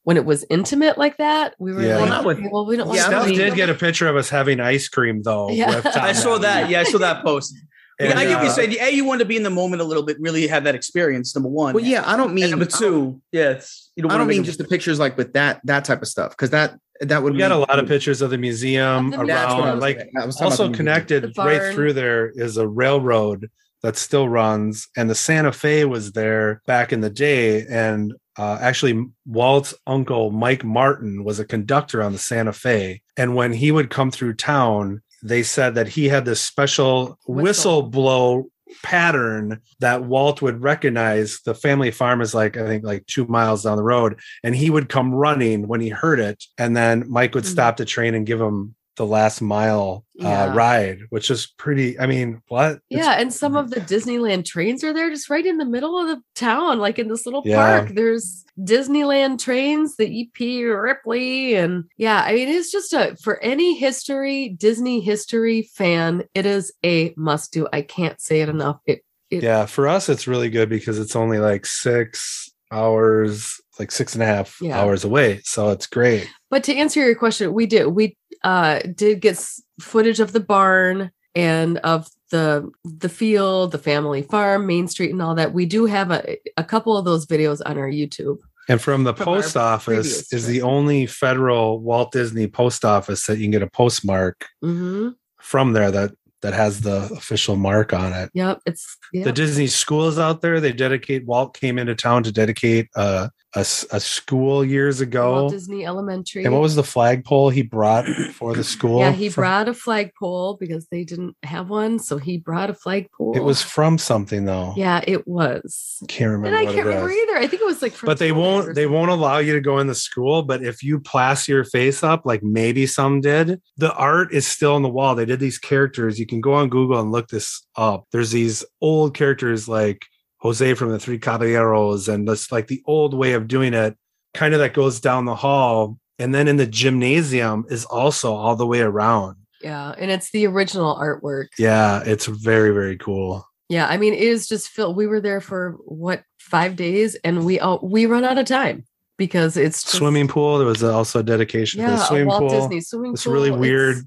when it was intimate like that. We were Yeah. like, Well, not with- okay, well, we don't want Yeah, to Steph did get a picture of us having ice cream though. Yeah. I saw that. Yeah, I saw that post. And, yeah, I get what uh, you're saying. A, you want to be in the moment a little bit, really have that experience. Number one. Well, yeah, I don't mean And number two, yeah, it's you I don't mean just the pictures like with that that type of stuff because that that would We got a lot of pictures of the museum Of the That's what I around. was Like saying. I was talking about also connected right through there is a railroad that still runs and the santa fe was there back in the day and uh, actually walt's uncle mike martin was a conductor on the santa fe and when he would come through town they said that he had this special Whistle. whistle blow pattern that walt would recognize the family farm is like i think like two miles down the road and he would come running when he heard it and then mike would Mhm. stop the train and give him the last mile uh, Yeah. ride which is pretty i mean what It's- Yeah, and some of the Disneyland trains are there just right in the middle of the town, like in this little Yeah. park. There's Disneyland trains, the EP Ripley, and yeah, I mean, it's just a for any history, Disney history fan, it is a must do. I can't say it enough. It, it yeah for us it's really good because it's only like six hours like six and a half Yeah. hours away so it's great But to answer your question, we did we uh did get footage of the barn and of the the field, the family farm, Main Street, and all that. We do have a a couple of those videos on our YouTube. and from the From post office previous is the only federal walt disney post office that you can get a postmark hmm from there that that has the official mark on it Yep, it's yeah. the Disney schools out there, they dedicate. Walt came into town to dedicate uh, a, a school years ago. Walt Disney Elementary. And what was the flagpole he brought for the school? yeah, he From- brought a flagpole because they didn't have one, so he brought a flagpole. It was from something though. yeah, it was. can't remember. And I can't it remember either. I think it was like from But they won't. They won't allow you to go in the school. But if you plaster your face up, like maybe some did, the art is still on the wall. They did these characters. You can go on Google and look this up. There's these old characters like Jose from the Three Caballeros, and that's like the old way of doing it, kind of that goes down the hall. And then in the gymnasium is also all the way around. Yeah, and it's the original artwork. Yeah, it's very very cool. Yeah, I mean, it is just filled. We were there for what five days, and we all we run out of time because it's just, swimming pool. There was also a dedication to Yeah, the a swimming Walt pool. Disney swimming It's pool. really It's- weird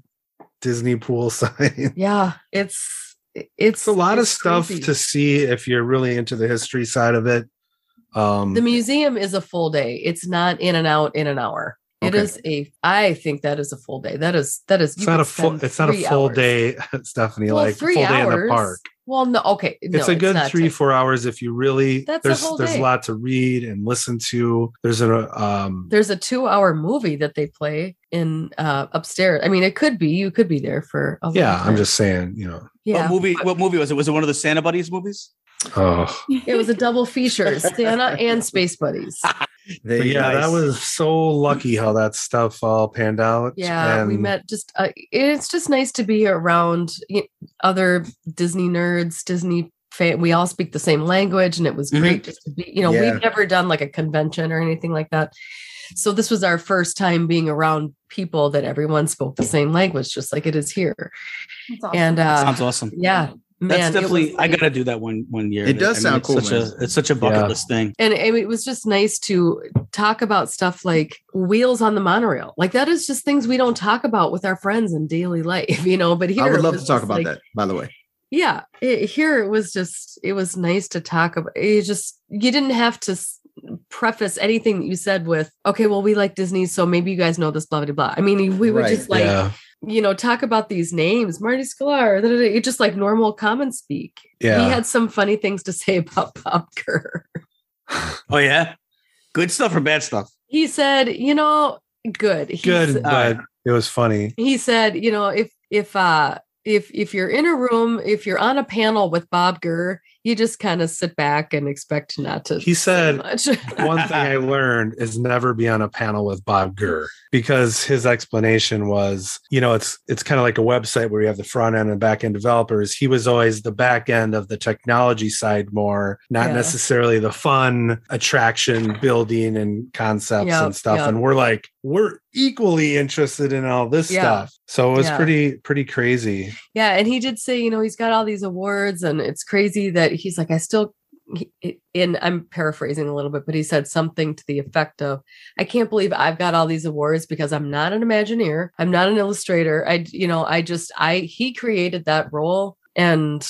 Disney pool sign. Yeah, it's it's it's a lot of it's stuff crazy. to see if you're really into the history side of it. Um, The museum is a full day. It's not in and out in an hour. It Okay. is a. I think that is a full day. That is that is. it's not a full. It's not a full hours. day, Stephanie. Well, like three full day in the park. Well, no, okay, no, it's a good not three ten. four hours if you really. That's a there's whole there's day. a lot to read and listen to. There's a um. There's a two-hour movie that they play in uh upstairs. I mean, it could be you could be there for a long Yeah, I'm just saying. You know. yeah. What movie? What movie was it? Was it one of the Santa Buddies movies? Oh, It was a double feature: Santa and Space Buddies. They, but yeah, that was so lucky how that stuff all panned out. Yeah, we met. Just uh, it's just nice to be around other Disney nerds, Disney fan. We all speak the same language, and it was great just to be. You know, Yeah. we've never done like a convention or anything like that. So this was our first time being around people that everyone spoke the same language, just like it is here. That's awesome. And uh, Sounds awesome. yeah, man, That's definitely. was I gotta do that one one year. It does I sound it's cool, Such man. a, it's such a bucket Yeah. list thing. and I mean, it was just nice to talk about stuff like wheels on the monorail. Like that is just things we don't talk about with our friends in daily life, you know. But here I would love to talk about like- that. By the way, yeah it, here it was just it was nice to talk about you just you didn't have to preface anything that you said with okay well we like disney so maybe you guys know this blah blah blah i mean we were Right, just like yeah, you know talk about these names marty sklar just like normal common speak Yeah. he had some funny things to say about bob Gurr. Oh yeah, good stuff or bad stuff? he said you know good He good, said- but it was funny. he said, you know, if if uh if if you're in a room, if you're on a panel with Bob Gurr, you just kind of sit back and expect not to. He said. One thing I learned is never be on a panel with Bob Gurr because his explanation was, you know, it's it's kind of like a website where you have the front end and back end developers. He was always the back end of the technology side more, not Yeah. necessarily the fun attraction building and concepts Yep, and stuff. yep. And we're like, we're equally interested in all this Yeah. stuff. So it was Yeah. pretty pretty crazy. Yeah, and he did say, you know, he's got all these awards, and it's crazy that he's like, I still. In I'm paraphrasing a little bit, but he said something to the effect of, "I can't believe I've got all these awards because I'm not an Imagineer, I'm not an illustrator. I, you know, I just I he created that role, and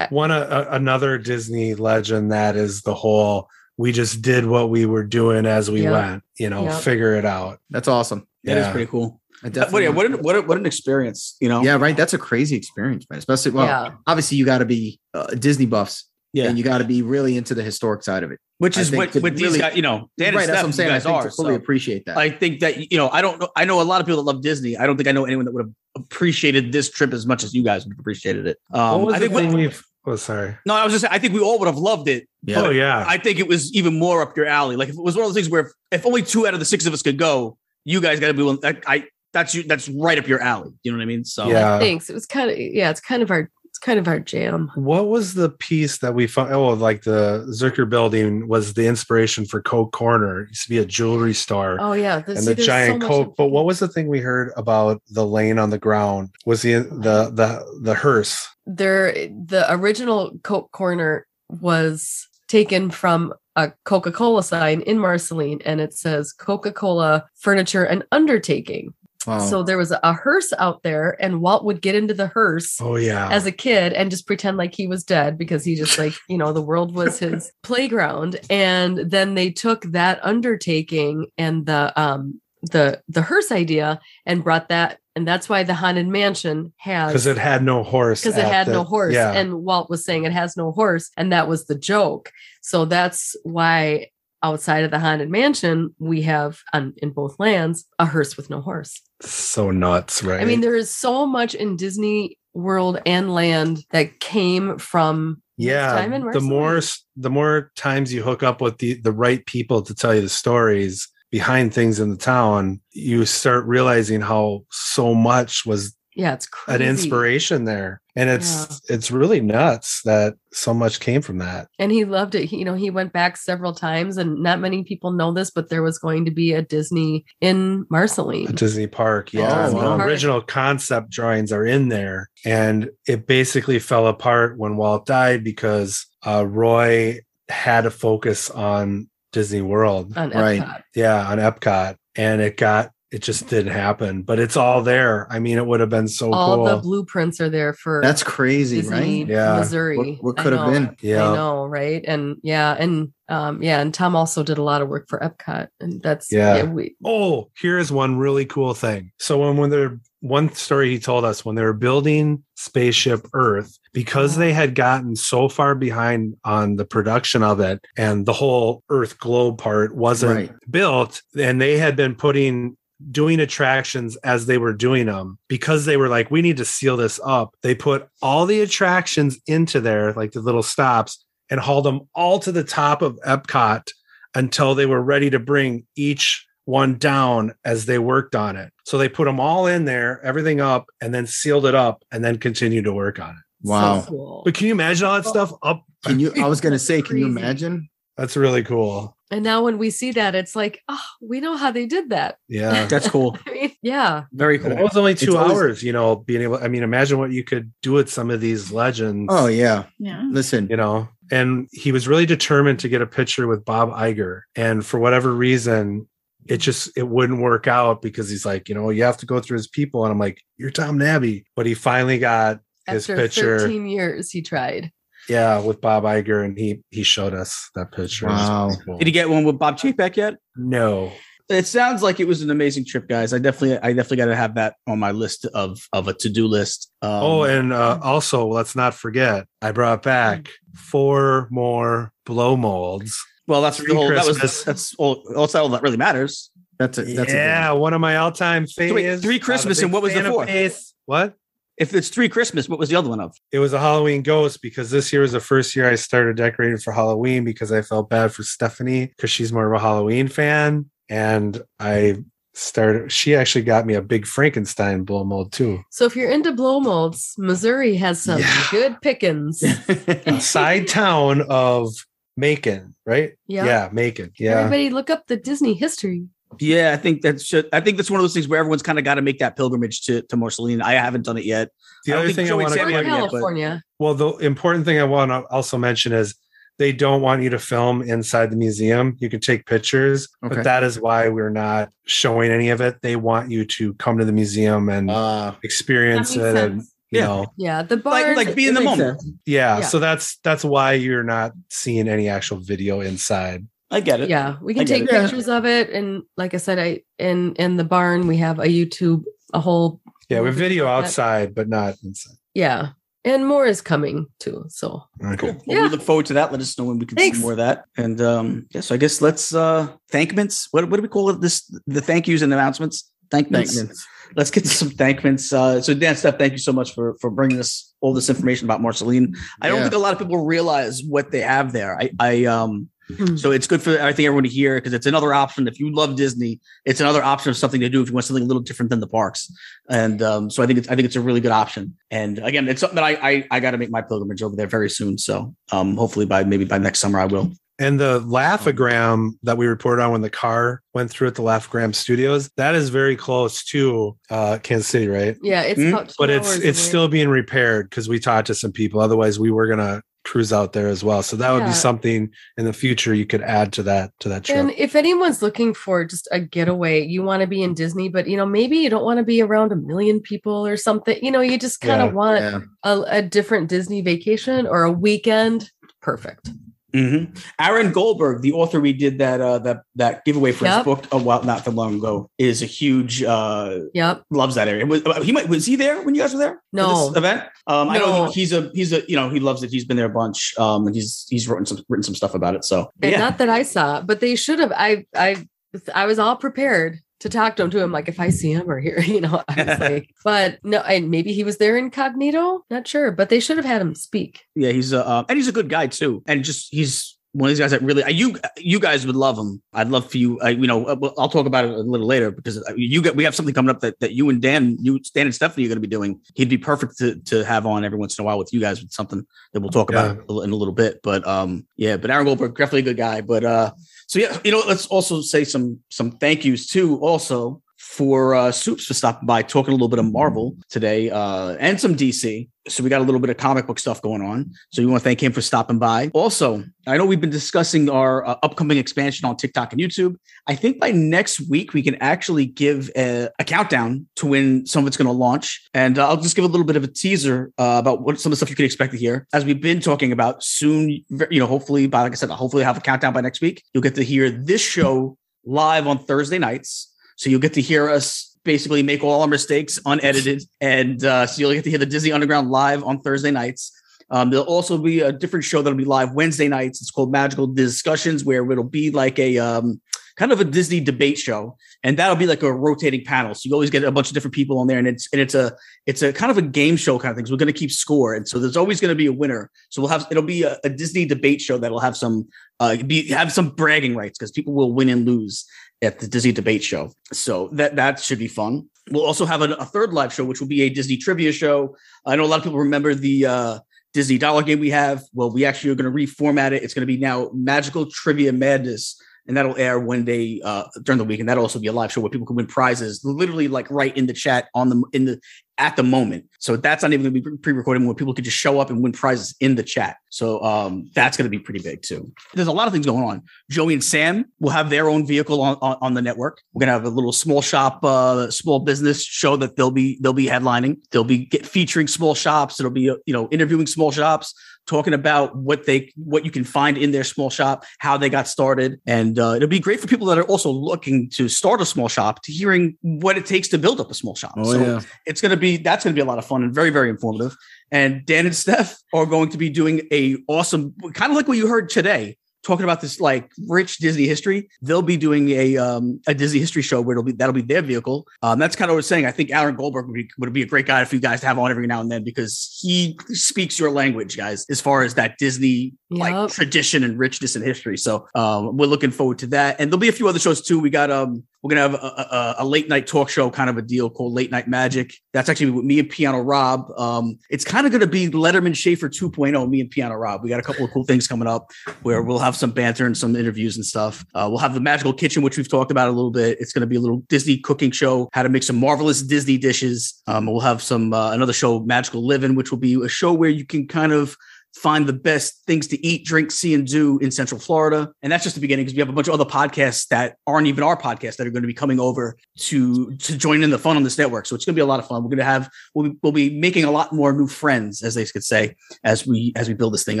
one a- another Disney legend that is the whole we just did what we were doing as we Yeah. went, you know, Yeah. figure it out. That's awesome. That is Yeah. pretty cool. I But yeah, what an, what, a, what an experience, you know? yeah, right. That's a crazy experience, man. Especially well, Yeah. obviously you got to be uh, Disney buffs, Yeah. and you got to be really into the historic side of it. Which is what, to what these really- guys, you know, Dan right, and that's what I'm saying. you I guys think are. to fully so appreciate that. I think that, you know, I don't know. I know a lot of people that love Disney. I don't think I know anyone that would have appreciated this trip as much as you guys would have appreciated it. Um, what was I the think, thing we- we've oh sorry. no, I was just saying, I think we all would have loved it. yeah, Oh yeah. I think it was even more up your alley. Like if it was one of those things where if, if only two out of the six of us could go, you guys got to be willing. I, I that's you. That's right up your alley. You know what I mean? So Yeah. thanks. It was kind of yeah, it's kind of our it's kind of our jam. what was the piece that we found? Oh, like the Zurcher building was the inspiration for Coke Corner. It used to be a jewelry store. Oh yeah, this, and see, the giant so Coke. But what was the thing we heard about the lane on the ground? Was the the the the hearse? there the original coke corner was taken from a coca-cola sign in marceline and it says coca-cola furniture and undertaking Wow. so there was a hearse out there and walt would get into the hearse Oh yeah. as a kid and just pretend like he was dead because he just like you know the world was his playground and then they took that undertaking and the um the the hearse idea and brought that and that's why the haunted mansion has because it had no horse. because it had the- no horse Yeah. and walt was saying it has no horse and that was the joke so that's why outside of the haunted mansion we have on in both lands a hearse with no horse so nuts, right? i mean there is so much in disney world and land that came from yeah the more the more times you hook up with the the right people to tell you the stories behind things in the town you start realizing how so much was yeah it's crazy. an inspiration there and it's it's really nuts that so much came from that and he loved it he, you know he went back several times and not many people know this but there was going to be a disney in marceline at disney park yeah Disney the Park. original concept drawings are in there and it basically fell apart when walt died because uh, roy had to focus on disney world on Right. Epcot. yeah on epcot and it got it just didn't happen but it's all there i mean it would have been so all cool the blueprints are there for That's crazy, Disney, right? Yeah. Missouri. What- what could have been? Yeah. I know, right? And yeah, and um, yeah, and Tom also did a lot of work for Epcot, and that's Yeah. we, Oh, here's one really cool thing. So when when they're one story he told us when they were building spaceship Earth, because they had gotten so far behind on the production of it and the whole Earth globe part wasn't Right. built, and they had been putting doing attractions as they were doing them because they were like we need to seal this up they put all the attractions into there like the little stops and hauled them all to the top of epcot until they were ready to bring each one down as they worked on it. So they put them all in there, everything up, and then sealed it up and then continued to work on it. Wow. so cool. But can you imagine all that stuff up? Can you? I was gonna say, can you imagine? That's really cool. And now when we see that, it's like, oh, we know how they did that. Yeah. that's cool. I mean, yeah, Very cool. it was only two It's always- hours, you know, being able, I mean, imagine what you could do with some of these legends. Oh yeah. Yeah. Listen, you know and he was really determined to get a picture with bob Iger. and for whatever reason it just it wouldn't work out because he's like you know you have to go through his people and i'm like you're tom nabbe but he finally got his after picture 13 years, he tried. Yeah with bob Iger, and he he showed us that picture Wow. cool. Did he get one with Bob Chapek yet? no It sounds like it was an amazing trip, guys. I definitely, I definitely got to have that on my list of of a to do list. Um, oh and uh, also let's not forget i brought back four more blow molds well, that's the Three whole. That was that's all. That's all that really matters. that's a that's yeah one of my all-time wait, favorites three Christmas, and what was the fourth? what if it's three Christmas, what was the other one of? It was a Halloween ghost because this year was the first year I started decorating for Halloween because I felt bad for Stephanie because she's more of a Halloween fan. And I started, she actually got me a big Frankenstein blow mold too. So if you're into blow molds, Missouri has some Yeah. good pickings. A side town of Macon, right? Yeah. Yeah, Macon. Yeah. Everybody look up the Disney history. Yeah, I think that's should, I think that's one of those things where everyone's kind of got to make that pilgrimage to to Marceline. I haven't done it yet. The I other think thing I want to Sammy Or yet, but- California. Well, the important thing I want to also mention is they don't want you to film inside the museum. You can take pictures, Okay. but that is why we're not showing any of it. They want you to come to the museum and Uh, experience it makes and you Yeah. know Yeah, the barn. Like like be in the moment. yeah, Yeah. so that's that's why you're not seeing any actual video inside I get it. yeah, we can take it. Yeah. pictures of it, and like I said, I in in the barn we have a YouTube, a whole yeah we video outside but not inside yeah, and more is coming too. So okay Cool. Well, Yeah. we look forward to that. Let us know when we can Thanks. see more of that. And um, yeah, so I guess let's uh thankments. What what do we call it? This the thank yous and announcements. Thankments. Thankments. Let's get to some thankments. Uh, so Dan, Steph, thank you so much for for bringing us all this information about Marceline. I don't Yeah. think a lot of people realize what they have there. I I um Hmm. so it's good for I think everyone to hear because it's another option. If you love Disney, it's another option of something to do if you want something a little different than the parks. And um, so I think it's I think it's a really good option. And again, it's something that I I, I got to make my pilgrimage over there very soon. So um, hopefully by maybe by next summer I will. and the laugh-o-gram that we reported on when the car went through at the laugh-o-gram studios that is very close to uh kansas city right yeah, it's Hmm. about two but it's hours it's away. still being repaired because we talked to some people otherwise we were gonna cruise out there as well so that would Yeah. be something in the future you could add to that to that trip And if anyone's looking for just a getaway, you want to be in Disney, but you know maybe you don't want to be around a million people or something. You know, you just kind of Yeah, want Yeah. a, a different Disney vacation or a weekend. Perfect. Mm-hmm. Aaron Goldberg, the author we did that uh, that that giveaway for his book a while not that long ago, is a huge uh, Yep. loves that area. Was he might was he there when you guys were there? No. this event. Um, I know No. he- he's a he's a you know he loves it. He's been there a bunch. Um, and he's he's written some written some stuff about it. So yeah, not that I saw, but they should have. I I I was all prepared to talk to him. To him, like if I see him or here, you know, I was like, but no, and maybe he was there incognito. Not sure, but they should have had him speak. yeah, he's a uh, and he's a good guy too. And just he's one of these guys that really you you guys would love him. I'd love for you. I, you know, uh, I'll talk about it a little later because uh, you get we have something coming up that, that you and Dan, you Dan and Stephanie are going to be doing. He'd be perfect to to have on every once in a while with you guys with something that we'll talk about in a little bit. But um, yeah, but Aaron Goldberg definitely a good guy. But uh, so yeah, you know, let's also say some some thank yous too. Also for uh, Supes for stopping by, talking a little bit of Marvel today uh, and some DC. So we got a little bit of comic book stuff going on. So we want to thank him for stopping by. Also, I know we've been discussing our uh, upcoming expansion on TikTok and YouTube. I think by next week we can actually give a, a countdown to when some of it's going to launch, and uh, I'll just give a little bit of a teaser uh, about what some of the stuff you can expect to hear. As we've been talking about soon, you know, hopefully by like I said, hopefully I'll have a countdown by next week. You'll get to hear this show live on Thursday nights. So you'll get to hear us basically make all our mistakes unedited, and uh, so you'll get to hear the Disney Underground live on Thursday nights. Um, there'll also be a different show that'll be live Wednesday nights. It's called Magical Discussions, where it'll be like a um, kind of a Disney debate show, and that'll be like a rotating panel. So you always get a bunch of different people on there, and it's and it's a it's a kind of a game show kind of thing. So we're going to keep score, and so there's always going to be a winner. So we'll have it'll be a, a Disney debate show that'll have some uh, be have some bragging rights because people will win and lose at the Disney debate show. So that that should be fun. We'll also have a, a third live show, which will be a Disney trivia show. I know a lot of people remember the uh, Disney dollar game we have. Well, we actually are going to reformat it. It's going to be now Magical Trivia Madness. And that'll air one day uh, during the week, and that'll also be a live show where people can win prizes, literally like right in the chat on the in the at the moment. So that's not even going to be pre-recorded where people can just show up and win prizes in the chat. So um, that's going to be pretty big too. There's a lot of things going on. Joey and Sam will have their own vehicle on, on, on the network. We're gonna have a little small shop, uh, small business show that they'll be they'll be headlining. They'll be get, featuring small shops. It'll be uh, you know interviewing small shops, talking about what they what you can find in their small shop, how they got started, and uh, it'll be great for people that are also looking to start a small shop to hearing what it takes to build up a small shop. Oh, so yeah. it's going to be that's going to be a lot of fun and very very informative. And Dan and Steph are going to be doing a awesome kind of like what you heard today. Talking about this like rich Disney history, they'll be doing a um, a Disney history show where it'll be that'll be their vehicle. Um, that's kind of what I was saying. I think Aaron Goldberg would be, would be a great guy for you guys to have on every now and then because he speaks your language, guys, as far as that Disney like Yup. tradition and richness in history. So um, we're looking forward to that, and there'll be a few other shows too. We got um, we're gonna have a, a, a late night talk show kind of a deal called Late Night Magic. That's actually with me and Piano Rob. Um, it's kind of gonna be Letterman Shaffer 2.0. Me and Piano Rob. We got a couple of cool things coming up where we'll have some banter and some interviews and stuff. Uh, we'll have the Magical Kitchen, which we've talked about a little bit. It's gonna be a little Disney cooking show, how to make some marvelous Disney dishes. Um, we'll have some uh, another show, Magical Living, which will be a show where you can kind of find the best things to eat, drink, see, and do in Central Florida. And that's just the beginning because we have a bunch of other podcasts that aren't even our podcast that are going to be coming over to to join in the fun on this network. So it's going to be a lot of fun. We're going to have we'll be, we'll be making a lot more new friends, as they could say, as we as we build this thing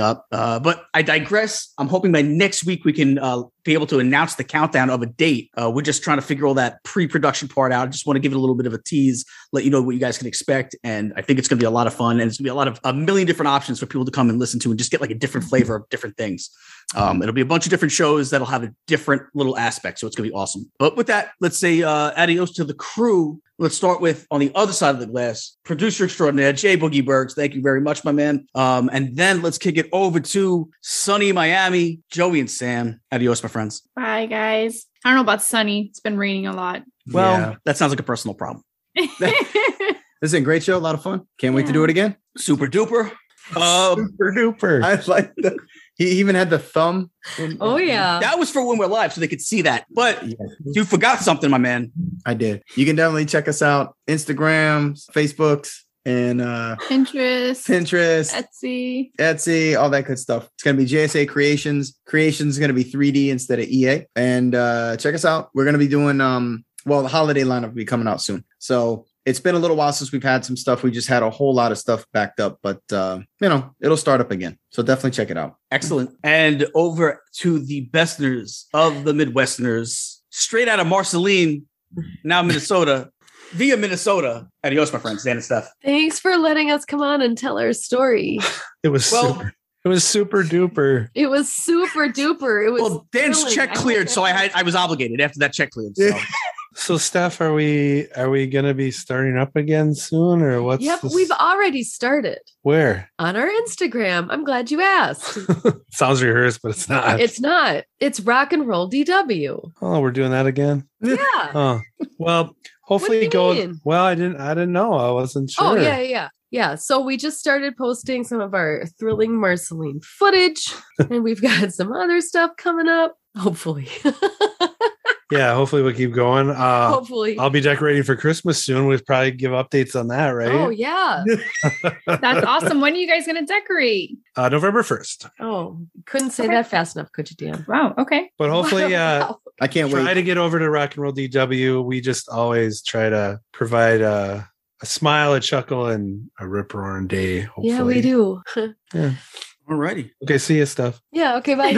up. Uh, but I digress. I'm hoping by next week we can uh, be able to announce the countdown of a date. Uh, we're just trying to figure all that pre-production part out. I just want to give it a little bit of a tease, let you know what you guys can expect, and I think it's going to be a lot of fun. And it's going to be a lot of a million different options for people to come and listen to and just get like a different flavor of different things. Um, it'll be a bunch of different shows that'll have a different little aspect, so it's going to be awesome. But with that, let's say uh, adios to the crew. Let's start with on the other side of the glass, producer extraordinaire Jay Boogie Bergs. Thank you very much, my man. Um, and then let's kick it over to sunny Miami, Joey and Sam. Adios, my friends. Bye, guys. I don't know about sunny. It's been raining a lot. Well, Yeah. that sounds like a personal problem. This is a great show. A lot of fun. Can't wait to do it again. Super duper. Um, Super duper. I like the, he even had the thumb. Oh yeah. that was for when we're live, so they could see that. But Yeah, you forgot something, my man. I did. You can definitely check us out. Instagrams, Facebooks, and uh Pinterest, Pinterest, Etsy. Etsy, all that good stuff. It's gonna be JSA Creations. Creations is gonna be 3D instead of EA. And uh check us out. We're gonna be doing um well the holiday lineup will be coming out soon. So it's been a little while since we've had some stuff. We just had a whole lot of stuff backed up, but uh, you know, it'll start up again. So definitely check it out. Excellent. And over to the bestners of the Midwesterners, straight out of Marceline, now Minnesota, via Minnesota. Adios, my friends, Dan and Steph. Thanks for letting us come on and tell our story. It was Well- super, it was super duper. It was super duper. It was Well, Dan's thrilling. check cleared, hope so I had I was obligated after that check cleared. So. So Steph, are we are we gonna be starting up again soon or what's Yep, this- we've already started where? on our Instagram. I'm glad you asked. Sounds rehearsed, but it's not. it's not. It's rock and roll DW. oh, we're doing that again. Yeah. Oh, well, hopefully goes. mean? Well, I didn't. I didn't know. I wasn't oh, sure. Oh yeah, yeah. Yeah. So we just started posting some of our thrilling Marceline footage, and we've got some other stuff coming up. Hopefully. Yeah, Hopefully we'll keep going. Uh, Hopefully. I'll be decorating for Christmas soon. We'll probably give updates on that, right? Oh yeah. That's awesome. When are you guys going to decorate? Uh, November first. Oh, couldn't say Okay. that fast enough, could you, Dan? Wow. Okay. But hopefully, uh, Wow. I can't try wait. to get over to Rock and Roll DW. We just always try to provide a, a smile, a chuckle, and a rip roaring day. Hopefully. Yeah, we do. Yeah. Alrighty. Okay, see you, stuff. yeah. Okay. Bye.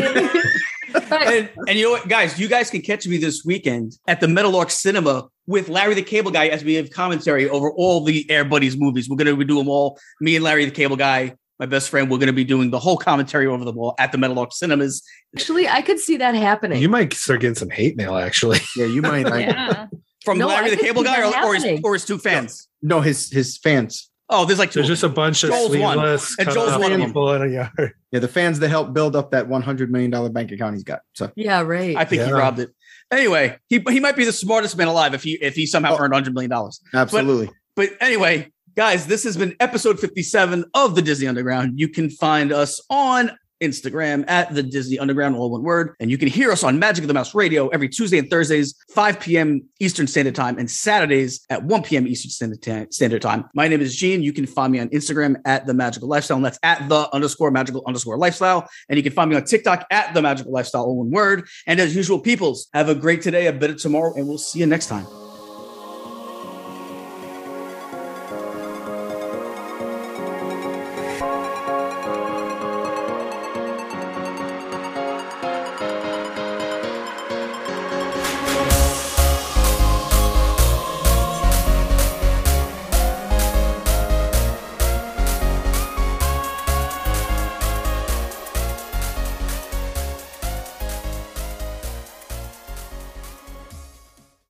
Dan. And, and you know what, guys, you guys can catch me this weekend at the Metalork Cinema with Larry the Cable Guy as we have commentary over all the Air Buddies movies. We're going to do them all. Me and Larry the Cable Guy, my best friend, we're going to be doing the whole commentary over them all at the Metalork Cinemas. Actually, I could see that happening. You might start getting some hate mail, actually. Yeah, you might. I, Yeah. From No, I Larry the Cable Guy or, or, his, or his two fans? No, his his fans. Oh, there's like two. There's just a bunch of Joel's one. sleeveless, And cut Joel's off one of them. people in a yard. Yeah, the fans that helped build up that one hundred million dollar bank account he's got. So yeah. Right. I think he robbed it. Anyway, he, he might be the smartest man alive if he if he somehow Oh. earned $100 million. absolutely. But anyway, guys, this has been episode 57 of the Disney Underground. You can find us on Instagram at the Disney Underground, all one word. And you can hear us on Magic of the Mouse Radio every Tuesday and Thursdays, 5 p.m. Eastern Standard Time, and Saturdays at 1 p.m. Eastern Standard Time. My name is Gene. You can find me on Instagram at the Magical Lifestyle, and that's at the underscore magical underscore lifestyle. And you can find me on TikTok at the Magical Lifestyle, all one word. And as usual, peoples, have a great today, a better tomorrow, and we'll see you next time.